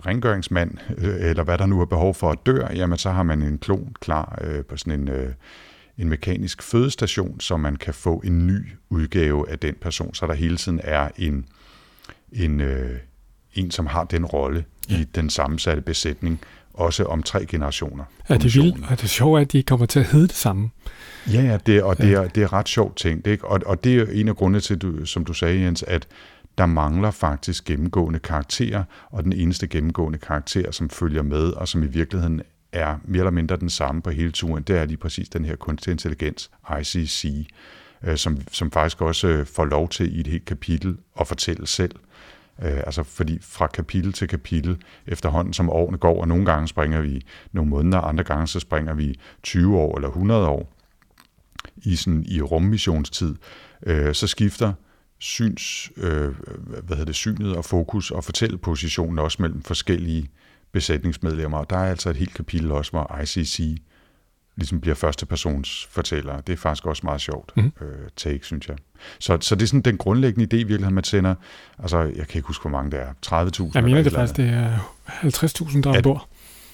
rengøringsmand, øh, eller hvad der nu er behov for at dør, jamen så har man en klon klar øh, på sådan en, øh, en mekanisk fødestation, så man kan få en ny udgave af den person, så der hele tiden er en, en, øh, en som har den rolle ja. i den sammensatte besætning, også om tre generationer. Er det vildt? Og det er sjovt, at de kommer til at hedde det samme. Ja, ja, det, og det er, det er ret sjovt ting. Det, ikke? Og, og det er en af grundene til, du, som du sagde, Jens, at der mangler faktisk gennemgående karakterer, og den eneste gennemgående karakter, som følger med, og som i virkeligheden er mere eller mindre den samme på hele turen, det er lige præcis den her kunstig intelligens, ICC, øh, som, som faktisk også øh, får lov til i et helt kapitel at fortælle selv. Øh, altså fordi fra kapitel til kapitel, efterhånden som årene går, og nogle gange springer vi nogle måneder, andre gange så springer vi 20 år eller 100 år i, sådan, i rummissionstid, øh, så skifter syns, øh, hvad hedder det, synet og fokus og fortællepositionen også mellem forskellige besætningsmedlemmer. Og der er altså et helt kapitel også, hvor ICC ligesom bliver første persons fortæller. Det er faktisk også meget sjovt mm. øh, take, synes jeg. Så, så det er sådan den grundlæggende idé, virkelig, man sender, altså jeg kan ikke huske, hvor mange det er, 30.000? Jeg mener det faktisk, det er 50.000, der er ombord.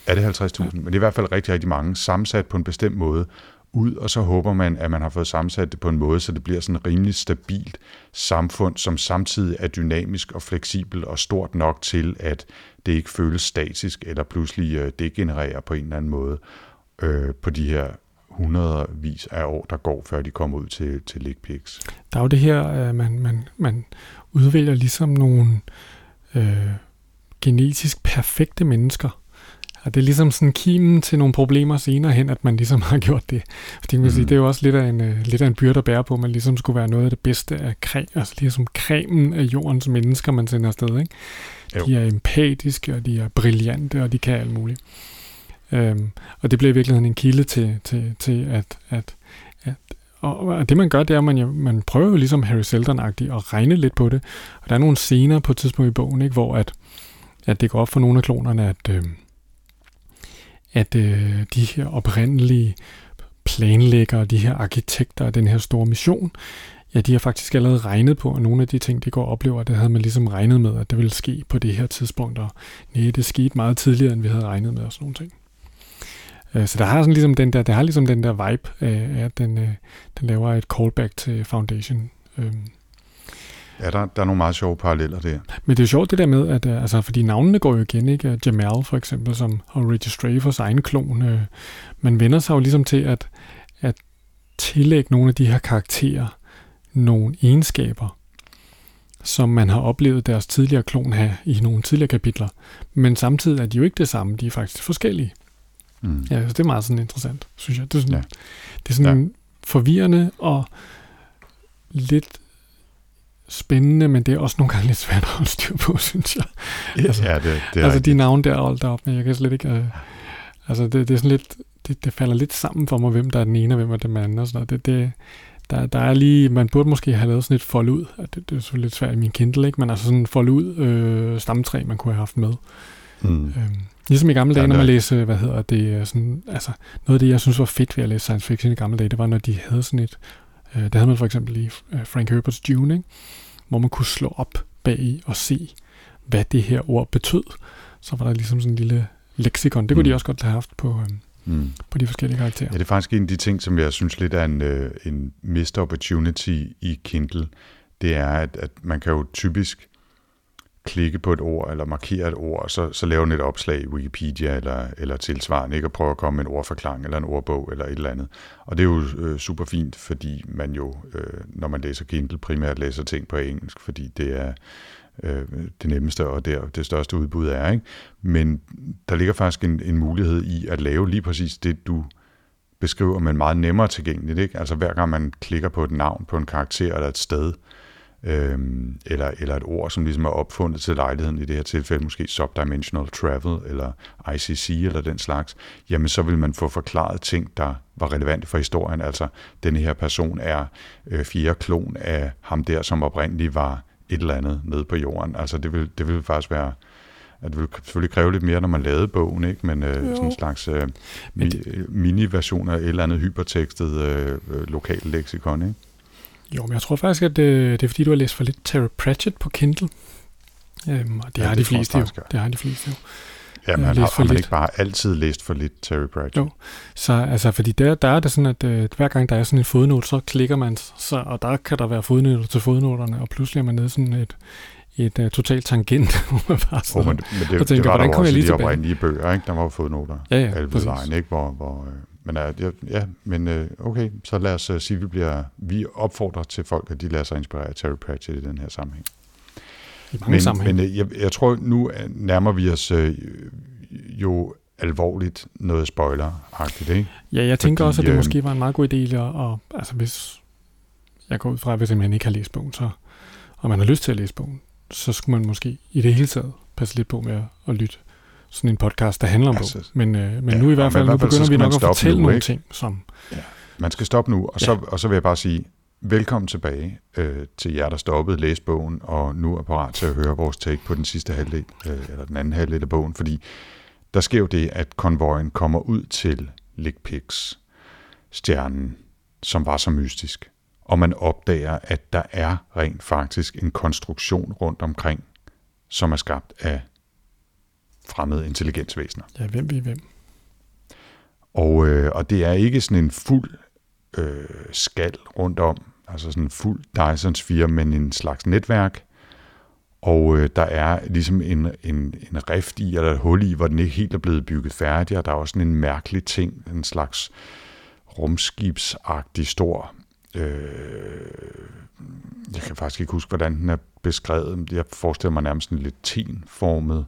Er det 50.000? Ja. Men det er i hvert fald rigtig, rigtig mange, sammensat på en bestemt måde, ud, og så håber man, at man har fået sammensat det på en måde, så det bliver sådan et rimelig stabilt samfund, som samtidig er dynamisk og fleksibel og stort nok til, at det ikke føles statisk eller pludselig øh, degenererer på en eller anden måde øh, på de her hundredvis af år, der går, før de kommer ud til, til ligpiks. Der er jo det her, øh, man, man, man udvælger ligesom nogle øh, genetisk perfekte mennesker, og det er ligesom sådan kimen til nogle problemer senere hen, at man ligesom har (laughs) gjort det. Fordi man mm. sige, det er jo også lidt af, en, uh, lidt af en byrde at bære på, man ligesom skulle være noget af det bedste af kræ, altså ligesom cremen af jordens mennesker, man sender afsted. Ikke? Jo. De er empatiske, og de er brillante, og de kan alt muligt. Um, og det bliver i virkeligheden en kilde til, til, til at, at, at og, det man gør, det er, at man, man prøver jo ligesom Harry Seldon-agtigt at regne lidt på det. Og der er nogle scener på et tidspunkt i bogen, ikke, hvor at, at det går op for nogle af klonerne, at, øh, at øh, de her oprindelige planlæggere, de her arkitekter af den her store mission, ja, de har faktisk allerede regnet på, at nogle af de ting, de går og oplever, det havde man ligesom regnet med, at det ville ske på det her tidspunkt, og nej, det skete meget tidligere, end vi havde regnet med, og sådan nogle ting. Øh, så der har sådan ligesom den der, der har ligesom den der vibe at den, øh, den laver et callback til Foundation. Øhm, Ja, der, der er nogle meget sjove paralleller der. Men det er jo sjovt det der med, at øh, altså, fordi navnene går jo igen, ikke? Jamal for eksempel, som har Reggie Strafers egen klon. Øh, man vender sig jo ligesom til at, at tillægge nogle af de her karakterer nogle egenskaber, som man har oplevet deres tidligere klon have i nogle tidligere kapitler. Men samtidig er de jo ikke det samme, de er faktisk forskellige. Mm. Ja, så det er meget sådan interessant, synes jeg. Det er sådan, ja. det er sådan ja. forvirrende og lidt spændende, men det er også nogle gange lidt svært at holde styr på, (laughs) synes jeg. Altså, ja, det, det er Altså rigtigt. de navne der holdt op, men jeg kan slet ikke... Uh, altså det, det er sådan lidt... Det, det falder lidt sammen for mig, hvem der er den ene, og hvem er den anden, og sådan noget. Det, det, der, der er lige... Man burde måske have lavet sådan et fold ud. Det, det er selvfølgelig lidt svært i min Kindle, ikke? Men altså sådan en fold ud øh, stamtræ, man kunne have haft med. Mm. Øhm, ligesom i gamle dage, når man læste, hvad hedder det, sådan, altså noget af det, jeg synes var fedt ved at læse science fiction i gamle dage, det var, når de havde sådan et Øh, det havde man for eksempel i øh, Frank Herberts Dune, ikke? hvor man kunne slå op bag i og se, hvad det her ord betød. Så var der ligesom sådan en lille leksikon. Det kunne mm. de også godt have haft på, øh, mm. på de forskellige karakterer. Ja, det er faktisk en af de ting, som jeg synes lidt er en, øh, en missed opportunity i Kindle. det er, at, at man kan jo typisk klikke på et ord, eller markere et ord, og så, så lave et opslag i Wikipedia, eller, eller tilsvarende, ikke? og prøve at komme med en ordforklaring, eller en ordbog, eller et eller andet. Og det er jo øh, super fint, fordi man jo, øh, når man læser Kindle, primært læser ting på engelsk, fordi det er øh, det nemmeste, og der det største udbud er. Ikke? Men der ligger faktisk en, en mulighed i at lave lige præcis det, du beskriver, men meget nemmere tilgængeligt. Ikke? Altså hver gang man klikker på et navn, på en karakter eller et sted, øh, eller, eller et ord, som ligesom er opfundet til lejligheden, i det her tilfælde måske subdimensional travel, eller ICC, eller den slags, jamen så vil man få forklaret ting, der var relevante for historien. Altså, denne her person er øh, fjerde klon af ham der, som oprindeligt var et eller andet nede på jorden. Altså, det vil, det vil faktisk være at det vil selvfølgelig kræve lidt mere, når man lavede bogen, ikke? men øh, sådan en slags øh, mi, mini-version af et eller andet hypertekstet øh, øh lokalt leksikon. Ikke? Jo, men jeg tror faktisk, at det, øh, det er fordi, du har læst for lidt Terry Pratchett på Kindle. Øhm, og det ja, har de fleste jo. Det har de fleste jo. Ja, men har, har man lidt. ikke bare altid læst for lidt Terry Pratchett? Jo, så altså, fordi der, der er det sådan, at øh, hver gang der er sådan en fodnote, så klikker man, så, og der kan der være fodnoter til fodnoterne, og pludselig er man nede sådan et, et uh, totalt tangent, (laughs) hvor man bare sådan, oh, men, men det, tænker, det var der også i de oprindelige bøger, ikke? Der var fodnoter. Ja, ja, alle vejen, ikke? Hvor, hvor, øh, men ja, ja, men øh, okay, så lad os uh, sige, at vi, bliver, vi opfordrer til folk, at de lader sig inspirere af Terry Pratchett i den her sammenhæng. I mange men, sammenhæng. Men jeg, jeg tror, nu nærmer vi os uh, jo alvorligt noget spoiler-agtigt, ikke? Ja, jeg tænker Fordi, også, at det øh, måske var en meget god idé, at, at altså hvis jeg går ud fra, hvis man ikke har læst bogen, så, og man har lyst til at læse bogen, så skulle man måske i det hele taget passe lidt på med at, at lytte sådan en podcast, der handler om altså, bog. Men, øh, men ja, nu i hvert fald, nu begynder vi nok at fortælle nu, nogle ikke? ting, som... Ja. Man skal stoppe nu, og, ja. så, og så vil jeg bare sige, velkommen tilbage øh, til jer, der stoppede læse bogen, og nu er parat til at høre vores take på den sidste halvdel, øh, eller den anden halvdel af bogen, fordi der sker jo det, at konvojen kommer ud til Lickpix, stjernen, som var så mystisk, og man opdager, at der er rent faktisk en konstruktion rundt omkring, som er skabt af fremmede intelligensvæsener. Ja, hvem vi hvem. Og, øh, og det er ikke sådan en fuld øh, skal rundt om, altså sådan en fuld Dyson Sphere, men en slags netværk. Og øh, der er ligesom en, en, en rift i, eller et hul i, hvor den ikke helt er blevet bygget færdig, og der er også sådan en mærkelig ting, en slags rumskibsagtig stor øh, jeg kan faktisk ikke huske, hvordan den er beskrevet. Jeg forestiller mig nærmest en lidt tenformet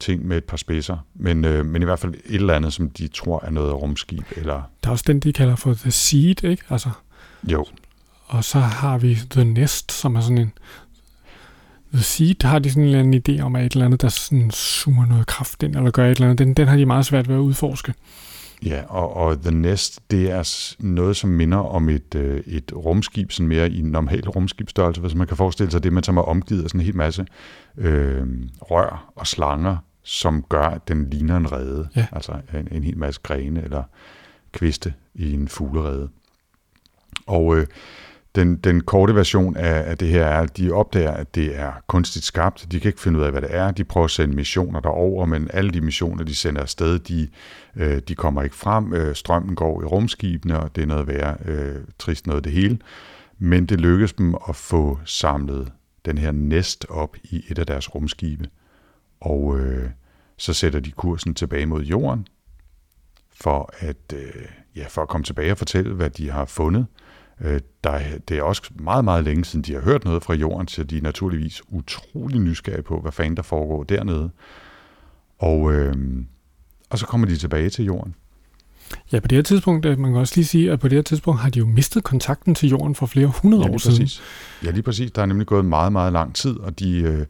ting med et par spidser, men, øh, men i hvert fald et eller andet, som de tror er noget rumskib. Eller... Der er også den, de kalder for The Seed, ikke? Altså, jo. Og så har vi The Nest, som er sådan en... The Seed har de sådan en eller anden idé om, at et eller andet, der sådan suger noget kraft ind, eller gør et eller andet. Den, den har de meget svært ved at udforske. Ja, og, og The Nest, det er noget, som minder om et, øh, et rumskib, sådan mere i en normal rumskibsstørrelse, hvis man kan forestille sig det, man som er omgivet af sådan en hel masse øh, rør og slanger, som gør, at den ligner en rede. Ja. Altså en, en hel masse grene eller kviste i en fuglerede. Og øh, den, den korte version af, af det her er, at de opdager, at det er kunstigt skabt. De kan ikke finde ud af, hvad det er. De prøver at sende missioner derover, men alle de missioner, de sender afsted, de, øh, de kommer ikke frem. Øh, strømmen går i rumskibene, og det er noget værre øh, trist noget det hele. Men det lykkes dem at få samlet den her næst op i et af deres rumskibe. Og øh, så sætter de kursen tilbage mod jorden, for at, øh, ja, for at komme tilbage og fortælle, hvad de har fundet. Øh, der, det er også meget, meget længe siden, de har hørt noget fra jorden, så de er naturligvis utrolig nysgerrige på, hvad fanden der foregår dernede. Og, øh, og så kommer de tilbage til jorden. Ja, på det her tidspunkt, øh, man kan også lige sige, at på det her tidspunkt har de jo mistet kontakten til jorden for flere hundrede ja, år siden. Præcis. Ja, lige præcis. Der er nemlig gået meget, meget lang tid, og de, øh,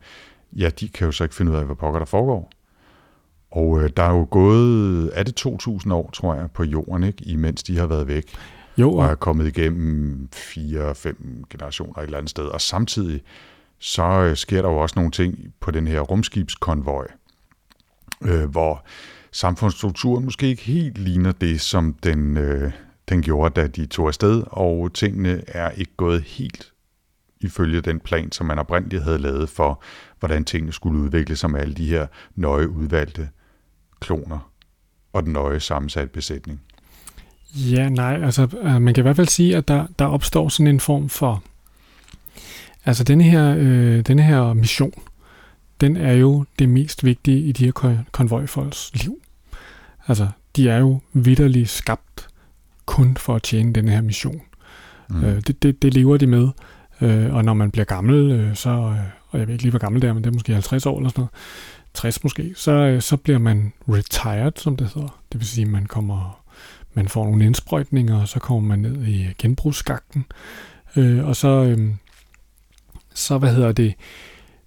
ja, de kan jo så ikke finde ud af, hvad pokker der foregår. Og øh, der er jo gået, er det 2.000 år, tror jeg, på jorden, ikke, imens de har været væk. Jo. Og er kommet igennem fire-fem generationer et eller andet sted. Og samtidig så øh, sker der jo også nogle ting på den her rumskibskonvoj, øh, hvor samfundsstrukturen måske ikke helt ligner det, som den, øh, den gjorde, da de tog afsted, og tingene er ikke gået helt ifølge den plan, som man oprindeligt havde lavet for, hvordan tingene skulle udvikle sig med alle de her nøje udvalgte kloner og den nøje sammensatte besætning. Ja, nej, altså øh, man kan i hvert fald sige, at der, der opstår sådan en form for Altså denne her, øh, denne her mission, den er jo det mest vigtige i de her kon- konvojfolks liv. Altså, de er jo vidderligt skabt kun for at tjene denne her mission. Mm. Øh, det, det, det lever de med. Øh, og når man bliver gammel, øh, så, øh, og jeg ved ikke lige, hvor gammel det er, men det er måske 50 år eller sådan noget, 60 måske, så, øh, så bliver man retired, som det hedder. Det vil sige, at man kommer, man får nogle indsprøjtninger, og så kommer man ned i genbrugsskakten. Øh, og så, øh, så, hvad hedder det,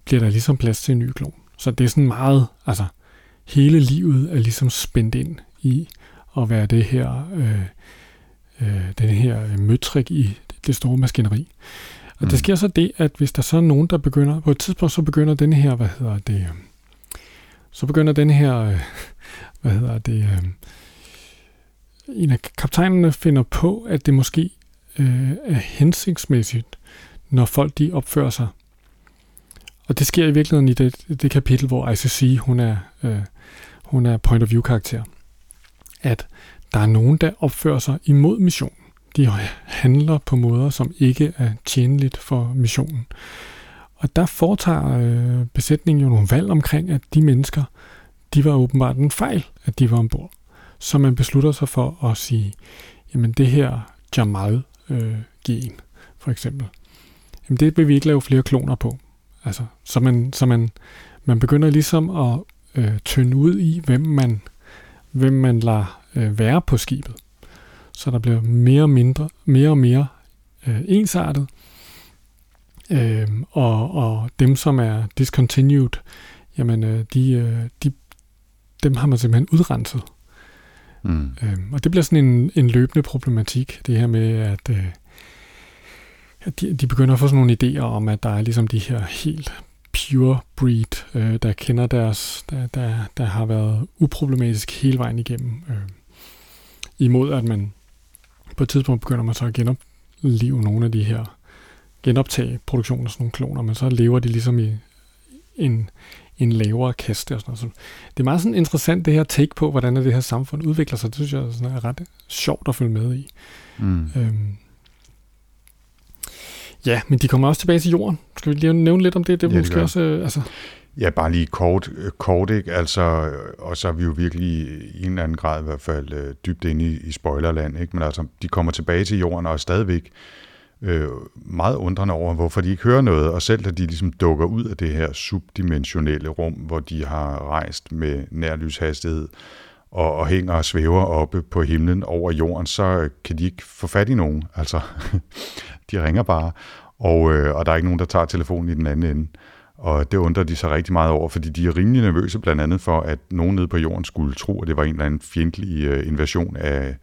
bliver der ligesom plads til en ny klon. Så det er sådan meget, altså, hele livet er ligesom spændt ind i at være det her, øh, øh, den her øh, møtrik i det store maskineri. Og mm. der sker så det, at hvis der så er nogen, der begynder, på et tidspunkt så begynder den her, hvad hedder det, øh, så begynder den her, øh, (laughs) hvad hedder det, øh, en af kaptajnerne finder på, at det måske øh, er hensigtsmæssigt, når folk de opfører sig. Og det sker i virkeligheden i det, det kapitel, hvor ICC, hun er, øh, hun er point of view karakter. At der er nogen, der opfører sig imod missionen. De handler på måder, som ikke er tjenligt for missionen. Og der foretager øh, besætningen jo nogle valg omkring, at de mennesker, de var åbenbart en fejl, at de var ombord. Så man beslutter sig for at sige, jamen det her Jamal-gen, øh, for eksempel, jamen det vil vi ikke lave flere kloner på. Altså, så man, så man, man begynder ligesom at øh, tynde ud i, hvem man, hvem man lader øh, være på skibet. Så der bliver mere og mindre, mere og mere øh, ensartet. Øh, og, og dem, som er discontinued, jamen øh, de, øh, de, dem har man simpelthen udrenset. Mm. Øh, og det bliver sådan en, en løbende problematik, det her med, at øh, de, de begynder at få sådan nogle idéer om, at der er ligesom de her helt pure breed, øh, der kender deres, der, der, der har været uproblematisk hele vejen igennem. Øh, imod at man på et tidspunkt begynder man så at genopleve nogle af de her, genoptage produktionen af sådan nogle kloner, men så lever de ligesom i en, en lavere kaste og sådan noget. Så det er meget sådan interessant det her take på, hvordan det her samfund udvikler sig. Det synes jeg sådan er ret sjovt at følge med i. Mm. Øhm, Ja, men de kommer også tilbage til jorden. Skal vi lige nævne lidt om det? Det er ja, måske det også... Øh, altså... Ja, bare lige kort, øh, kort ikke? Altså, øh, og så er vi jo virkelig i en eller anden grad i hvert fald øh, dybt inde i, i spoilerland, ikke? Men altså, de kommer tilbage til jorden og er stadigvæk øh, meget undrende over, hvorfor de ikke hører noget, og selv da de ligesom dukker ud af det her subdimensionelle rum, hvor de har rejst med nærlyshastighed, og, og hænger og svæver oppe på himlen over jorden, så kan de ikke få fat i nogen. Altså, (laughs) de ringer bare, og, øh, og der er ikke nogen, der tager telefonen i den anden ende. Og det undrer de sig rigtig meget over, fordi de er rimelig nervøse blandt andet for, at nogen nede på jorden skulle tro, at det var en eller anden fjendtlig øh, invasion af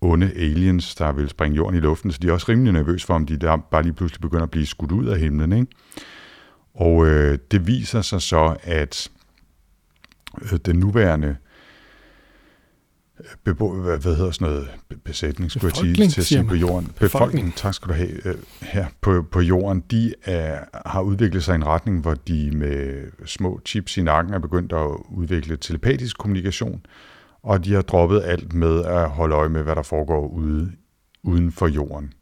onde aliens, der vil springe jorden i luften. Så de er også rimelig nervøse for, om de der bare lige pludselig begynder at blive skudt ud af himlen. Ikke? Og øh, det viser sig så, at øh, den nuværende bebo, hvad, hvad hedder sådan noget, besætning, skulle jeg sige, til at sige på jorden. Befolkningen, tak skal du have, øh, her på, på jorden, de er, har udviklet sig i en retning, hvor de med små chips i nakken er begyndt at udvikle telepatisk kommunikation, og de har droppet alt med at holde øje med, hvad der foregår ude, uden for jorden,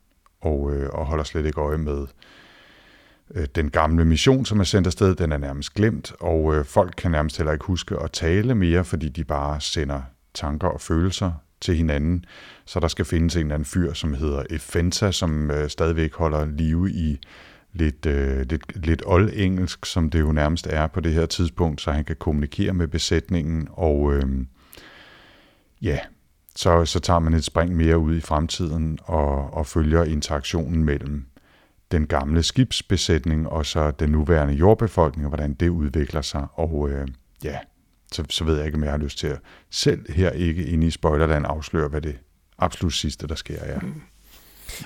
og, øh, og holder slet ikke øje med øh, den gamle mission, som er sendt afsted, den er nærmest glemt, og øh, folk kan nærmest heller ikke huske at tale mere, fordi de bare sender tanker og følelser til hinanden. Så der skal findes en eller anden fyr, som hedder Efenta, som øh, stadigvæk holder live i lidt, øh, lidt, lidt old-engelsk, som det jo nærmest er på det her tidspunkt, så han kan kommunikere med besætningen. Og øh, ja, så, så tager man et spring mere ud i fremtiden og, og følger interaktionen mellem den gamle skibsbesætning og så den nuværende jordbefolkning, og hvordan det udvikler sig. Og øh, ja, så, så ved jeg ikke, om jeg har lyst til at selv her ikke inde i Spoilerland afsløre, hvad det absolut sidste, der sker, er. Mm.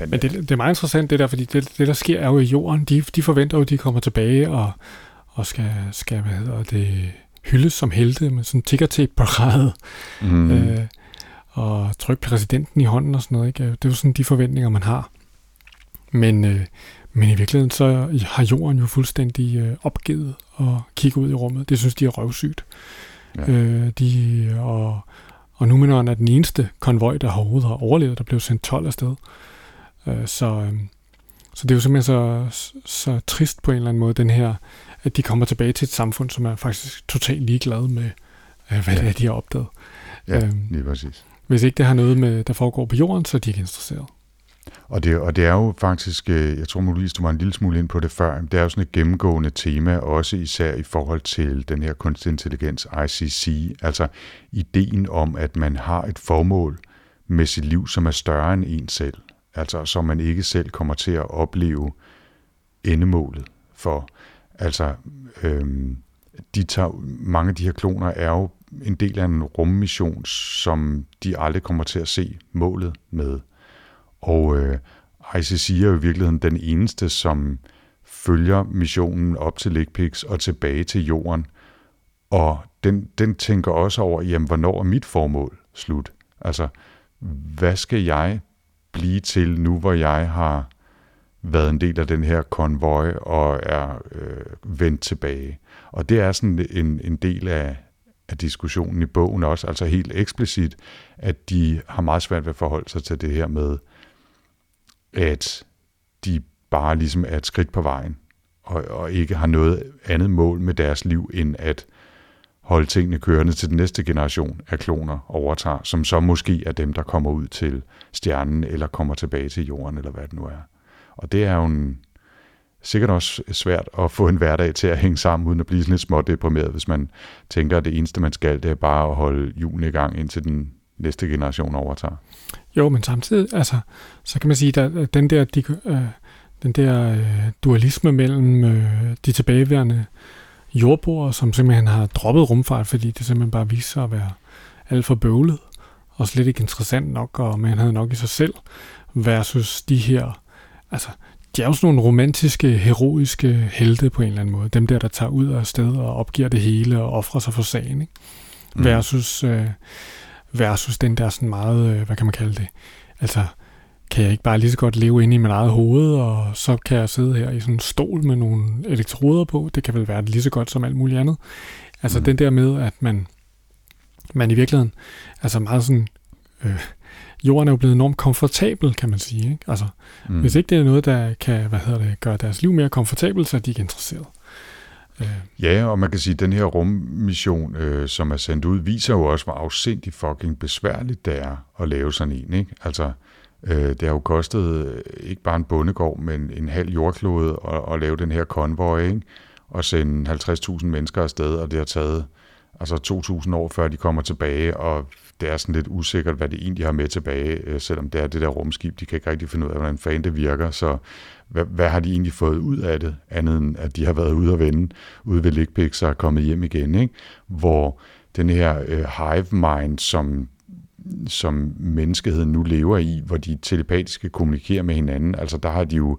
Men, Men det, det er meget interessant det der, fordi det, det der sker er jo i jorden. De, de forventer jo, at de kommer tilbage og, og skal, skal hvad hedder det, hyldes som helte med sådan tigger til parade. Mm. Øh, og trykke præsidenten i hånden og sådan noget. Ikke? Det er jo sådan de forventninger, man har. Men, øh, men i virkeligheden så har jorden jo fuldstændig øh, opgivet at kigge ud i rummet. Det synes de er røvsygt. Ja. Øh, de, og, og Numenor er den eneste konvoj, der overhovedet har overlevet, der blev sendt 12 afsted. Øh, så, øh, Så det er jo simpelthen så, så trist på en eller anden måde, den her, at de kommer tilbage til et samfund, som er faktisk totalt ligeglad med, øh, hvad ja. det er, de har opdaget. Ja, øhm, lige præcis. Hvis ikke det har noget med, der foregår på jorden, så er de ikke interesseret. Og det, og det er jo faktisk, øh, jeg tror muligvis, du var en lille smule ind på det før, det er jo sådan et gennemgående tema, også især i forhold til den her kunstig intelligens, ICC, altså ideen om, at man har et formål med sit liv, som er større end en selv, altså som man ikke selv kommer til at opleve endemålet for. Altså, øhm, de tager, mange af de her kloner er jo en del af en rummission, som de aldrig kommer til at se målet med. Og øh, ICC er jo i virkeligheden den eneste, som følger missionen op til Ligpix og tilbage til jorden. Og den, den tænker også over, jamen, hvornår er mit formål slut? Altså, hvad skal jeg blive til nu, hvor jeg har været en del af den her konvoj og er øh, vendt tilbage. Og det er sådan en, en del af, af diskussionen i bogen også, altså helt eksplicit, at de har meget svært ved at forholde sig til det her med, at de bare ligesom er et skridt på vejen, og, og ikke har noget andet mål med deres liv, end at holde tingene kørende til den næste generation af kloner overtager, som så måske er dem, der kommer ud til stjernen, eller kommer tilbage til jorden, eller hvad det nu er. Og det er jo en, sikkert også svært at få en hverdag til at hænge sammen, uden at blive sådan lidt småt deprimeret, hvis man tænker, at det eneste, man skal, det er bare at holde julen i gang, indtil den næste generation overtager. Jo, men samtidig, altså, så kan man sige, at den der, de, øh, den der øh, dualisme mellem øh, de tilbageværende jordboere, som simpelthen har droppet rumfart, fordi det simpelthen bare viser sig at være alt for bøvlet, og slet ikke interessant nok, og man havde nok i sig selv, versus de her, altså, de er jo sådan nogle romantiske, heroiske helte på en eller anden måde. Dem der, der tager ud af sted og opgiver det hele og offrer sig for sagen. Ikke? Mm. Versus, øh, versus den der sådan meget, øh, hvad kan man kalde det? Altså, kan jeg ikke bare lige så godt leve inde i mit eget hoved, og så kan jeg sidde her i sådan en stol med nogle elektroder på. Det kan vel være lige så godt som alt muligt andet. Altså mm. den der med, at man, man i virkeligheden, altså meget sådan, øh, jorden er jo blevet enormt komfortabel, kan man sige. Ikke? Altså, mm. hvis ikke det er noget, der kan hvad hedder det, gøre deres liv mere komfortabelt, så er de ikke interesseret. Ja, og man kan sige, at den her rummission, øh, som er sendt ud, viser jo også, hvor afsindig fucking besværligt det er at lave sådan en. Ikke? Altså, øh, det har jo kostet øh, ikke bare en bondegård, men en halv jordklode at, at lave den her konvoj, ikke? og sende 50.000 mennesker afsted, og det har taget altså 2.000 år, før de kommer tilbage, og det er sådan lidt usikkert, hvad det egentlig har med tilbage, øh, selvom det er det der rumskib. De kan ikke rigtig finde ud af, hvordan fanden det virker, så hvad, hvad har de egentlig fået ud af det, andet end at de har været ude at vende, ude ved Ligpix og er kommet hjem igen, ikke? hvor den her øh, hive mind, som som menneskeheden nu lever i, hvor de telepatisk kommunikerer med hinanden. Altså der har de jo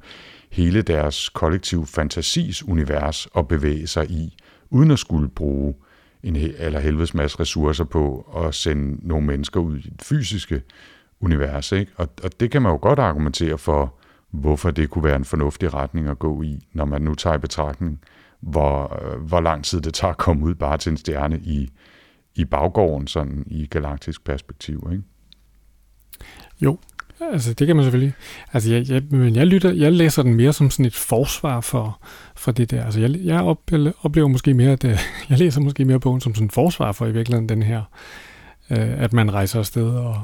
hele deres kollektiv fantasis univers at bevæge sig i, uden at skulle bruge en eller helvedes masse ressourcer på at sende nogle mennesker ud i det fysiske univers. Ikke? Og, og det kan man jo godt argumentere for, hvorfor det kunne være en fornuftig retning at gå i, når man nu tager i betragtning, hvor, øh, hvor lang tid det tager at komme ud bare til en stjerne i, i baggården, sådan i galaktisk perspektiv. Ikke? Jo, altså det kan man selvfølgelig. Altså jeg, jeg, men jeg, lytter, jeg læser den mere som sådan et forsvar for, for det der. Altså jeg, jeg oplever måske mere, at (laughs) jeg læser måske mere bogen som sådan et forsvar for i virkeligheden den her, øh, at man rejser afsted og,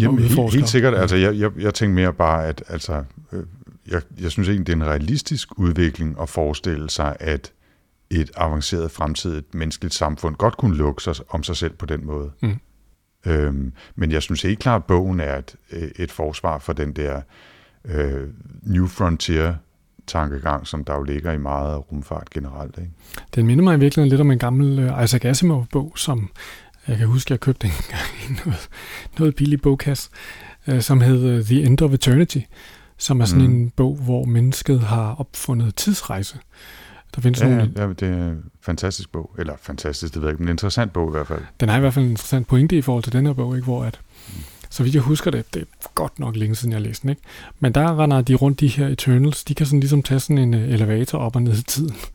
Jamen, og helt, helt sikkert. Altså jeg, jeg, jeg tænker mere bare, at altså, øh, jeg, jeg synes egentlig, det er en realistisk udvikling at forestille sig, at et avanceret fremtidigt menneskeligt samfund godt kunne lukke sig om sig selv på den måde. Mm. Øhm, men jeg synes helt klart, at bogen er et, et forsvar for den der øh, New Frontier tankegang, som der jo ligger i meget rumfart generelt. Ikke? Den minder mig i virkeligheden lidt om en gammel uh, Isaac Asimov-bog, som jeg kan huske, jeg købte (laughs) en gang i noget, noget billig bogkasse, uh, som hed The End of Eternity, som er sådan mm. en bog, hvor mennesket har opfundet tidsrejse. Der findes ja, nogle... ja, det er en fantastisk bog. Eller fantastisk, det ved jeg ikke, men en interessant bog i hvert fald. Den har i hvert fald en interessant pointe i forhold til den her bog, ikke? hvor at, mm. så vidt jeg husker det, det er godt nok længe siden jeg læste den, ikke? men der render de rundt de her Eternals, de kan sådan ligesom tage sådan en øh, elevator op og ned i tiden. (laughs)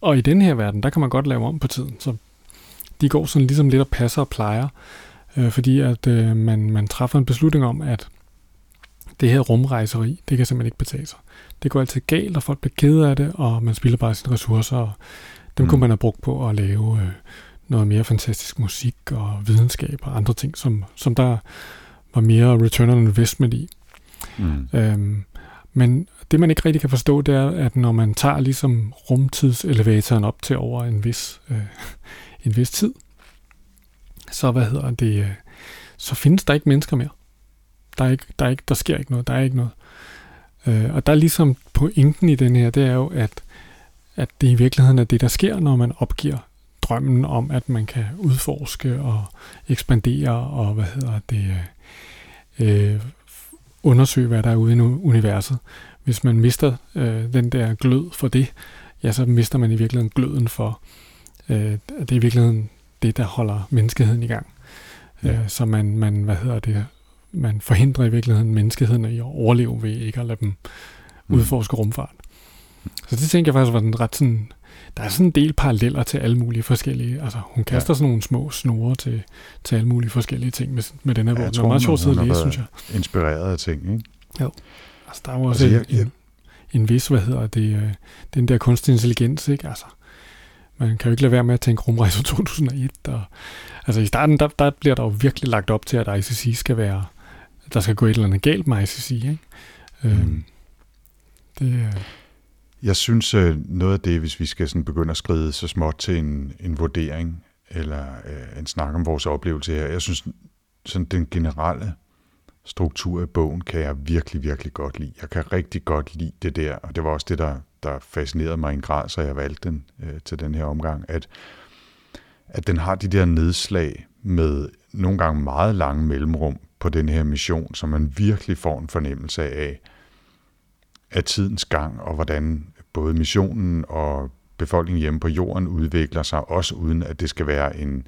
Og i den her verden, der kan man godt lave om på tiden, så de går sådan ligesom lidt og passer og plejer, øh, fordi at øh, man, man træffer en beslutning om, at det her rumrejseri, det kan simpelthen ikke betale sig. Det går altid galt, og folk bliver kede af det, og man spilder bare sine ressourcer, og dem mm. kunne man have brugt på at lave øh, noget mere fantastisk musik og videnskab og andre ting, som, som der var mere return on investment i. Mm. Øhm, men det man ikke rigtig kan forstå, det er, at når man tager ligesom rumtidselevatoren op til over en vis, øh, en vis tid, så hvad hedder det, øh, så findes der ikke mennesker mere. Der, er ikke, der, er ikke, der sker ikke noget, der er ikke noget. Øh, og der er ligesom pointen i den her, det er jo, at, at det i virkeligheden er det, der sker, når man opgiver drømmen om, at man kan udforske og ekspandere og, hvad hedder det, øh, undersøge, hvad der er ude i universet. Hvis man mister øh, den der glød for det, ja, så mister man i virkeligheden gløden for, øh, det er i virkeligheden det, der holder menneskeheden i gang. Ja. Øh, så man, man, hvad hedder det, man forhindrer i virkeligheden menneskeheden i at overleve ved ikke at lade dem mm. udforske rumfart. Så det tænker jeg faktisk var den ret sådan, der er sådan en del paralleller til alle mulige forskellige, altså hun kaster ja. sådan nogle små snore til, til alle mulige forskellige ting med, med den her bog. Det er meget sjovt at læse, synes jeg. Inspireret af ting, ikke? Jo. Altså der er jo også altså, jeg, en, en vis, hvad hedder det, øh, den der kunstig intelligens, ikke? Altså, man kan jo ikke lade være med at tænke rumrejse (laughs) 2001. Og, altså i starten, der, der bliver der jo virkelig lagt op til, at ICC skal være, der skal gå et eller andet galt med ICC, ikke? Øhm, mm. det, jeg synes, øh, noget af det, hvis vi skal sådan begynde at skride så småt til en, en vurdering, eller øh, en snak om vores oplevelse her, jeg synes, sådan den generelle struktur i bogen kan jeg virkelig, virkelig godt lide. Jeg kan rigtig godt lide det der, og det var også det, der, der fascinerede mig i en grad, så jeg valgte den øh, til den her omgang, at, at den har de der nedslag med nogle gange meget lange mellemrum på den her mission, så man virkelig får en fornemmelse af, af tidens gang, og hvordan både missionen og befolkningen hjemme på jorden udvikler sig, også uden at det skal være en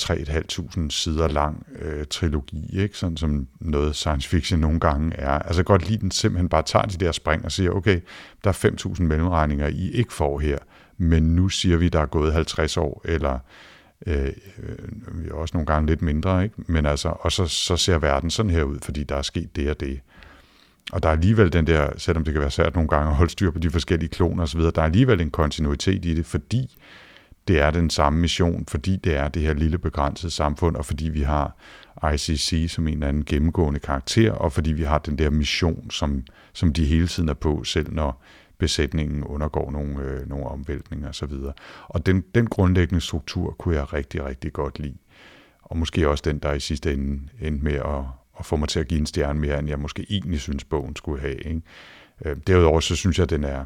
3.500 sider lang øh, trilogi, ikke? sådan som noget science fiction nogle gange er. Altså godt lide den simpelthen bare tager de der spring og siger, okay, der er 5.000 mellemregninger, I ikke får her, men nu siger vi, der er gået 50 år, eller øh, øh, også nogle gange lidt mindre, ikke? men altså, og så, så ser verden sådan her ud, fordi der er sket det og det. Og der er alligevel den der, selvom det kan være svært nogle gange at holde styr på de forskellige kloner osv., der er alligevel en kontinuitet i det, fordi det er den samme mission, fordi det er det her lille begrænsede samfund, og fordi vi har ICC som en eller anden gennemgående karakter, og fordi vi har den der mission, som, som de hele tiden er på, selv når besætningen undergår nogle, øh, nogle omvæltninger osv. Og den, den grundlæggende struktur kunne jeg rigtig, rigtig godt lide. Og måske også den, der i sidste ende endte med at, at få mig til at give en stjerne mere, end jeg måske egentlig synes, bogen skulle have. Ikke? Øh, derudover så synes jeg, at den er,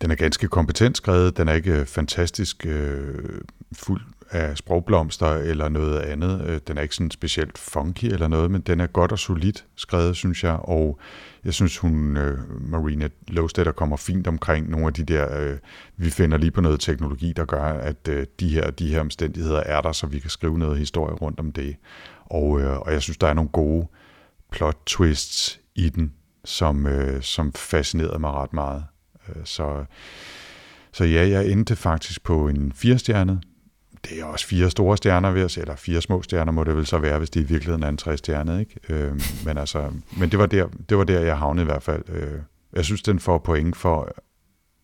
den er ganske kompetent skrevet. Den er ikke øh, fantastisk øh, fuld af sprogblomster eller noget andet. Øh, den er ikke sådan specielt funky eller noget, men den er godt og solidt skrevet, synes jeg. Og jeg synes, hun, øh, Marina Lowstetter, kommer fint omkring nogle af de der, øh, vi finder lige på noget teknologi, der gør, at øh, de, her, de her omstændigheder er der, så vi kan skrive noget historie rundt om det. Og, øh, og jeg synes, der er nogle gode plot twists i den, som, øh, som fascinerede mig ret meget. Øh, så, så ja, jeg endte faktisk på en firestjernet. Det er også fire store stjerner ved os, eller fire små stjerner må det vel så være, hvis det i virkeligheden er en tre stjerne, ikke? Øh, men altså, men det var, der, det var der, jeg havnede i hvert fald. Øh, jeg synes, den får point for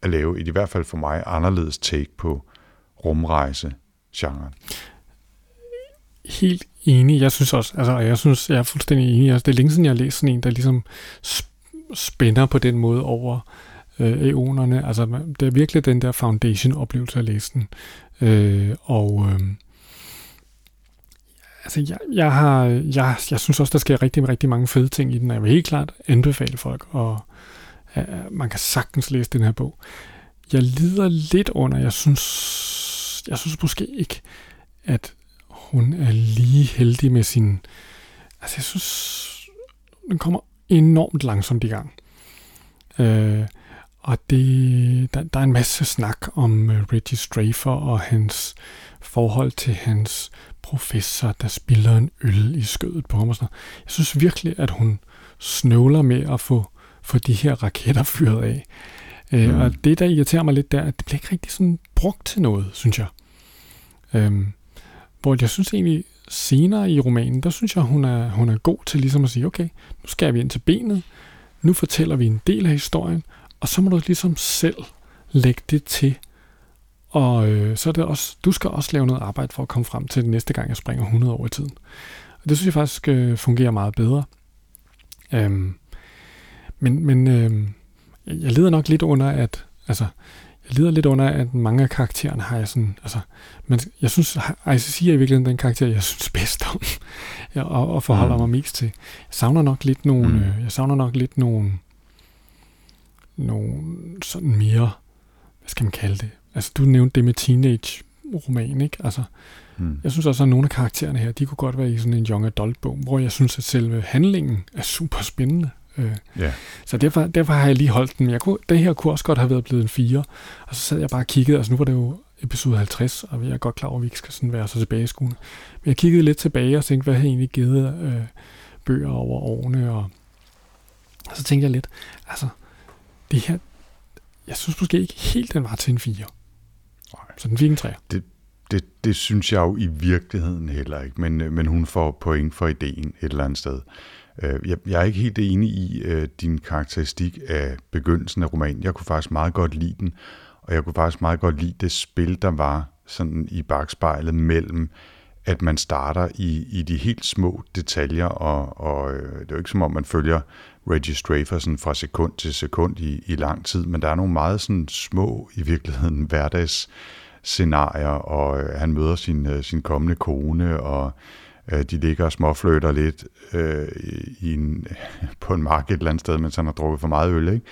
at lave i hvert fald for mig anderledes take på rumrejse-genren. Helt enig. Jeg synes også, altså, jeg synes, jeg er fuldstændig enig. Altså, det er længe siden, jeg har læst sådan en, der ligesom spænder på den måde over øh, eonerne. Altså, det er virkelig den der foundation-oplevelse at læse den. Øh, og øh, altså, jeg, jeg, har, jeg, jeg synes også, der sker rigtig, rigtig mange fede ting i den, og jeg vil helt klart anbefale folk, og øh, man kan sagtens læse den her bog. Jeg lider lidt under, jeg synes, jeg synes måske ikke, at hun er lige heldig med sin... Altså, jeg synes, den kommer enormt langsomt i gang. Øh, og det, der, der er en masse snak om uh, Reggie Strafer og hans forhold til hans professor, der spiller en øl i skødet på ham. Og sådan Jeg synes virkelig, at hun snøvler med at få, få de her raketter (laughs) fyret af. Øh, mm. Og det, der irriterer mig lidt, der, at det bliver ikke rigtig sådan brugt til noget, synes jeg. Øhm, hvor jeg synes egentlig, senere i romanen, der synes jeg, hun er, hun er god til ligesom at sige, okay, nu skal vi ind til benet, nu fortæller vi en del af historien, og så må du ligesom selv lægge det til. Og øh, så er det også, du skal også lave noget arbejde for at komme frem til det næste gang, jeg springer 100 år i tiden. Og det synes jeg faktisk øh, fungerer meget bedre. Øhm, men men øh, jeg lider nok lidt under, at altså, jeg lider lidt under, at mange af karaktererne har jeg sådan, altså, men jeg synes, ICC er i virkeligheden den karakter, jeg synes bedst om, (laughs) og, og forholder mm. mig mest til. Jeg savner nok lidt nogle, mm. øh, jeg savner nok lidt nogle, nogle sådan mere, hvad skal man kalde det? Altså, du nævnte det med teenage-roman, ikke? Altså, mm. jeg synes også, at nogle af karaktererne her, de kunne godt være i sådan en young adult-bog, hvor jeg synes, at selve handlingen er super spændende. Øh, Ja. så derfor, derfor har jeg lige holdt den. Jeg kunne, det her kunne også godt have været blevet en 4. Og så sad jeg bare og kiggede. Altså nu var det jo episode 50, og jeg er godt klar over, at vi ikke skal sådan være så tilbage i skolen. Men jeg kiggede lidt tilbage og tænkte, hvad har jeg egentlig givet øh, bøger over årene. Og, og så tænkte jeg lidt, altså, det her, jeg synes måske ikke helt, den var til en 4. Nej. Så den fik en 3. Det, det synes jeg jo i virkeligheden heller ikke, men, øh, men hun får point for ideen et eller andet sted. Øh, Jeg, jeg er ikke helt enig i øh, din karakteristik af begyndelsen af romanen. Jeg kunne faktisk meget godt lide den, og jeg kunne faktisk meget godt lide det spil, der var sådan i bagspejlet mellem, at man starter i, i de helt små detaljer, og, og det er jo ikke som om, man følger Reggie Strafer sådan fra sekund til sekund i, i lang tid, men der er nogle meget sådan små, i virkeligheden, hverdags scenarier, og øh, han møder sin, øh, sin kommende kone, og øh, de ligger og småfløter lidt øh, i en, (laughs) på en mark et eller andet sted, mens han har drukket for meget øl. Ikke?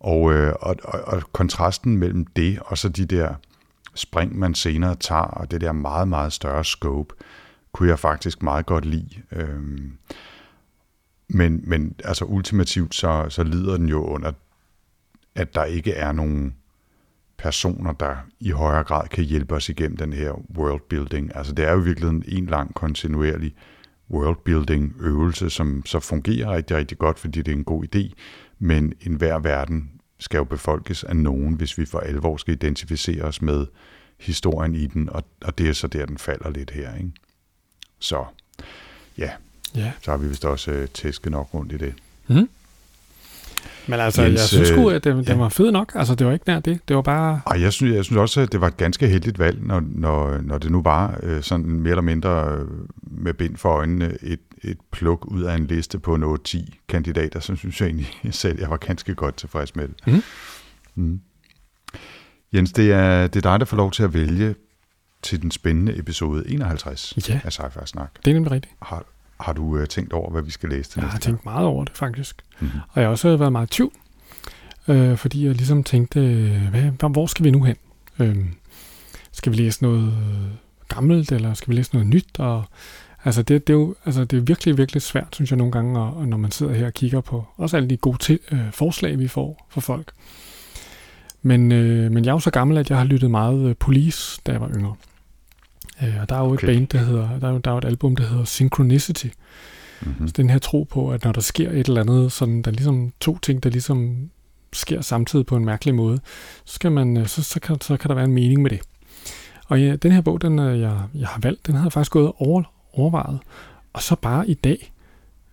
Og, øh, og, og, og kontrasten mellem det og så de der spring, man senere tager, og det der meget, meget større scope, kunne jeg faktisk meget godt lide. Øh, men, men altså ultimativt, så, så lider den jo under, at der ikke er nogen personer, der i højere grad kan hjælpe os igennem den her worldbuilding. Altså det er jo i virkeligheden en lang kontinuerlig worldbuilding øvelse, som så fungerer rigtig, rigtig godt, fordi det er en god idé, men enhver verden skal jo befolkes af nogen, hvis vi for alvor skal identificere os med historien i den, og, og det er så der, den falder lidt her. Ikke? Så ja, Ja. så har vi vist også øh, tæsket nok rundt i det. Mm. Men altså, Jens, jeg synes sgu, øh, at den, den ja. var fed nok. Altså, det var ikke nær det. Det var bare... Og jeg synes, jeg synes også, at det var et ganske heldigt valg, når, når, når det nu var øh, sådan mere eller mindre øh, med bind for øjnene et, et pluk ud af en liste på 8-10 kandidater, så synes jeg egentlig (laughs) selv, jeg var ganske godt tilfreds med det. Mhm. Mm. Jens, det er, det er dig, der får lov til at vælge til den spændende episode 51 Ja. af Sci-Fi Snak. Det er nemlig rigtigt. Har, har du øh, tænkt over, hvad vi skal læse til Jeg har næste tænkt meget over det, faktisk. gang? Mhm. Og jeg har også været meget i tvivl, øh, fordi jeg ligesom tænkte, øh, hvad, hvor skal vi nu hen? Øh, skal vi læse noget gammelt, eller skal vi læse noget nyt? Og, altså, det, det, er jo altså, det er virkelig, virkelig svært, synes jeg nogle gange, og, og når man sidder her og kigger på også alle de gode til, øh, forslag, vi får fra folk. Men, øh, men jeg er jo så gammel, at jeg har lyttet meget øh, Police, da jeg var yngre. Øh, og der er jo Okay. et band, der hedder, der er, jo, der er jo et album, der hedder Synchronicity, Mhm. så den her tro på, at når der sker et eller andet, sådan, der er ligesom to ting, der ligesom sker samtidig på en mærkelig måde, så, skal man, øh, så, så, kan, så kan der være en mening med det. Og ja, den her bog, den øh, jeg, jeg har valgt, den havde jeg faktisk gået over, overvejet. Og så bare i dag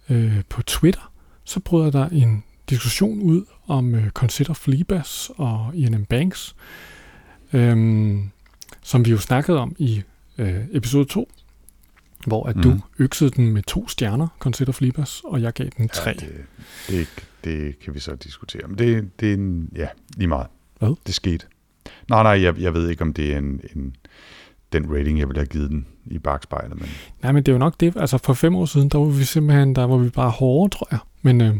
øh, på Twitter, så bryder der en diskussion ud om øh, Consider Fleabas og Ian M. Banks, øhm, som vi jo snakkede om i øh, episode 2, hvor at mm. du øksede den med to stjerner, Consider Fleabas, og jeg gav den tre. Ja, det, det, det kan vi så diskutere. Men det, det er en, ja, lige meget. Hvad? Det skete. Nej, nej, jeg, jeg ved ikke, om det er en, en, den rating, jeg ville have givet den i bagspejlet. Men Nej, men det er jo nok det. Altså for fem år siden, der var vi simpelthen, der var vi bare hårde, tror jeg. Men, øh,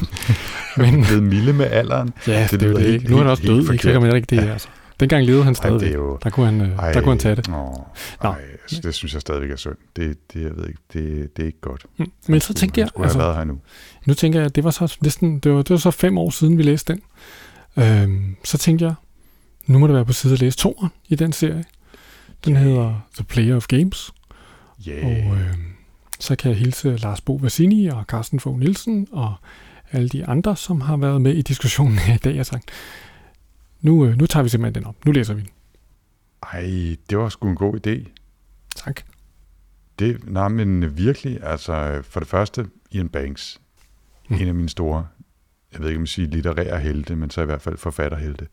(laughs) men blevet milde med alderen. ja, det, det det er det. ikke. Nu er helt- også død, ikke? Så kan man ikke det her. Altså. Dengang levede han Ej, stadigvæk. det er jo... Der kunne han, øh, der kunne han tage det. Åh, Nå. ej, altså, det synes jeg stadigvæk er synd. Det, det, jeg ved ikke, det, det er ikke godt. Mm. Men så tænkte jeg, altså, have været her nu. nu tænker jeg, at det var så næsten, det var, det var så fem år siden, vi læste den. Øhm, så tænkte jeg, nu må det være på side at læse toeren i den serie. Den hedder The Player of Games. Yeah. Og øh, så kan jeg hilse Lars Bo Vassini og Carsten Fogh Nielsen og alle de andre, som har været med i diskussionen her i dag, og sagt, nu, øh, nu tager vi simpelthen den op. Nu læser vi den. Ej, det var sgu en god idé. Tak. Det, nej, men virkelig, altså for det første, Ian Banks, Mm. mm. en af mine store, jeg ved ikke om jeg siger litterære helte, men så i hvert fald forfatterhelte.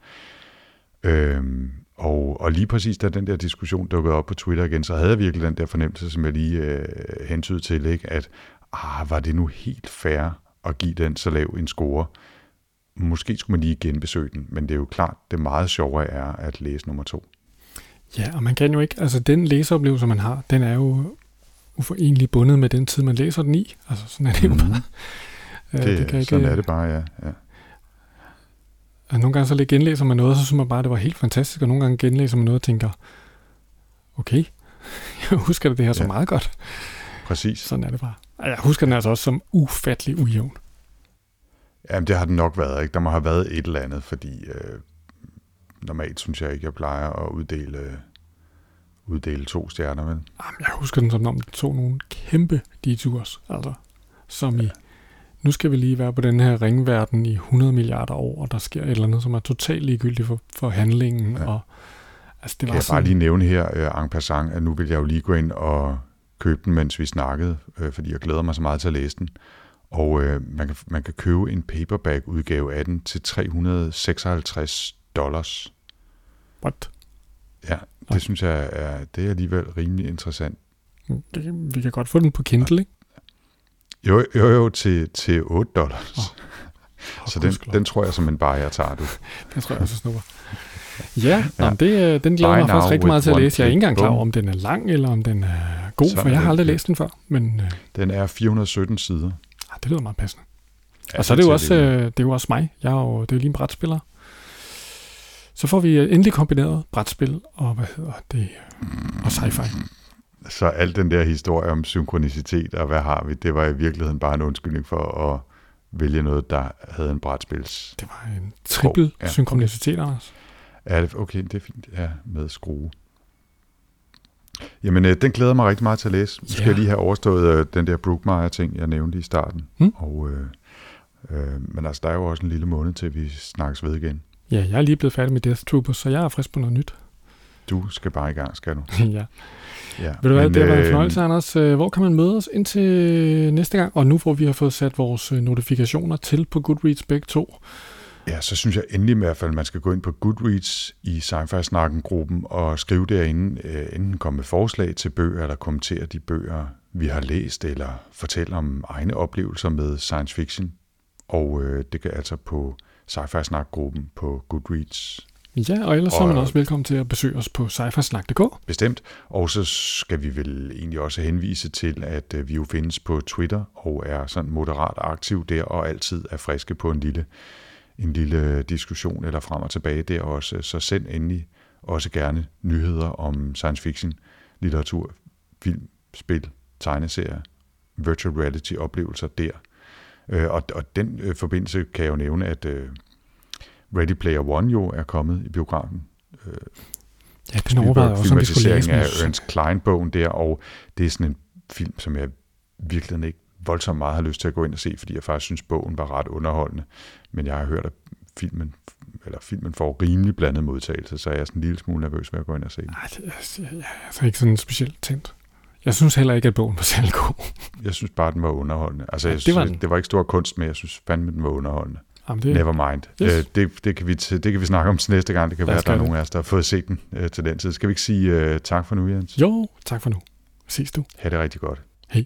Øhm, og, og lige præcis da den der diskussion dukkede op på Twitter igen, så havde jeg virkelig den der fornemmelse, som jeg lige øh, hentydede til, ikke? at ah, var det nu helt fair at give den så lav en score? Måske skulle man lige genbesøge den, men det er jo klart, det meget sjovere er at læse nummer to. Ja, og man kan jo ikke, altså den læseoplevelse, man har, den er jo uforenelig bundet med den tid, man læser den i. Altså sådan er det jo Mhm. bare. Øh, Det, det kan sådan er det bare, ja. ja. Altså, nogle gange så genlæser man noget, og så synes man bare, at det var helt fantastisk, og nogle gange genlæser man noget og tænker, okay, (laughs) jeg husker det her så Ja. meget godt. Præcis. Sådan er det bare. Og jeg husker den altså også som ufattelig ujævn. Jamen, det har den nok været. Ikke? Der må have været et eller andet, fordi øh, normalt synes jeg ikke, jeg plejer at uddele, uddele to stjerner. Men Jamen, jeg husker den som om den tog nogle kæmpe detours, altså som i, nu skal vi lige være på den her ringverden i 100 milliarder år, og der sker et eller andet, som er totalt ligegyldigt for, for handlingen, Ja. og altså det kan var jeg sådan, bare lige nævne her, øh, en passant, at nu vil jeg jo lige gå ind og købe den, mens vi snakkede, øh, fordi jeg glæder mig så meget til at læse den. Og øh, man, kan, man kan købe en paperback-udgave af den til 356 dollars. what? Ja, det synes jeg er, det er alligevel rimelig interessant. Det, vi kan godt få den på Kindle, ikke? Jo, jo, jo til, til 8 dollars. Åh, (laughs) Så den, den tror jeg som bare, jeg tager du. (laughs) Den tror jeg også snupper. Ja, ja. Ja. Nå, det, øh, den glæder mig faktisk rigtig meget til at læse. Jeg er ikke engang klar over, om den er lang, eller om den er god, Sådan for jeg har aldrig læst den før. Men øh, Den er 417 sider. Det lyder meget passende. Ja, og så er det jo også, øh, det er jo også mig. Jeg er jo, det er jo lige en brætspiller. Så får vi øh, endelig kombineret brætspil og, hvad hedder det, og sci-fi. Så al den der historie om synkronicitet og hvad har vi, det var i virkeligheden bare en undskyldning for at vælge noget, der havde en brætspils. Det var en triple ja, okay. synkronicitet, Anders. Ja, det- okay, det er fint. Ja, med skrue. Jamen, øh, den glæder mig rigtig meget til at læse. Nu skal Ja. jeg lige have overstået øh, den der Brookmeyer-ting, jeg nævnte i starten. Hmm. Og, øh, øh, men altså, der er jo også en lille måned til, vi snakkes ved igen. Ja, jeg er lige blevet færdig med Death Troopers, så jeg er frisk på noget nyt. Du skal bare i gang, skal du? (laughs) ja. Ja. Ved du hvad, Men, det var en øh, fornøjelse, Anders. Øh, Hvor kan man møde os indtil næste gang? Og nu hvor vi har fået sat vores øh, notifikationer til på Goodreads begge to. Ja, så synes jeg endelig i hvert fald, at man skal gå ind på Goodreads i Sci-Fi-snakken-gruppen og skrive derinde, øh, enten komme med forslag til bøger, eller kommentere de bøger, vi har læst, eller fortælle om egne oplevelser med science fiction. Og øh, det kan altså på Sci-Fi-snak-gruppen på Goodreads Ja, og ellers så er man Og- også velkommen til at besøge os på cyfersnak.dk. bestemt. Og så skal vi vel egentlig også henvise til, at øh, vi jo findes på Twitter og er sådan moderat aktiv der, og altid er friske på en lille, en lille diskussion eller frem og tilbage der også. Så send endelig også gerne nyheder om science fiction, litteratur, film, spil, tegneserier, virtual reality oplevelser der. Øh, Og, og den øh, forbindelse kan jeg jo nævne, at øh, Ready Player One jo er kommet i biografen Ja, den overvejede også, om vi skulle læse af Ernst Klein-bogen der, og det er sådan en film, som jeg virkelig ikke voldsomt meget har lyst til at gå ind og se, fordi jeg faktisk synes, bogen var ret underholdende. Men jeg har hørt, at filmen, eller filmen får rimelig blandet modtagelse, så jeg er sådan en lille smule nervøs ved at gå ind og se den. Ej, det er, jeg er altså ikke sådan specielt tændt. Jeg synes heller ikke, at bogen var særlig god. (laughs) Jeg synes bare, den var underholdende. Altså, Ja, det synes, var den. det var ikke stor kunst, men jeg synes fandme, den var underholdende. Jamen, Det, Never mind. Yes. Øh, det, det, kan vi, det kan vi snakke om til næste gang. Det kan være, at der er nogen af os, der har fået set den øh, til den tid. Skal vi ikke sige øh, tak for nu, Jens? Jo, tak for nu. Ses du. Ha' det rigtig godt. Hej.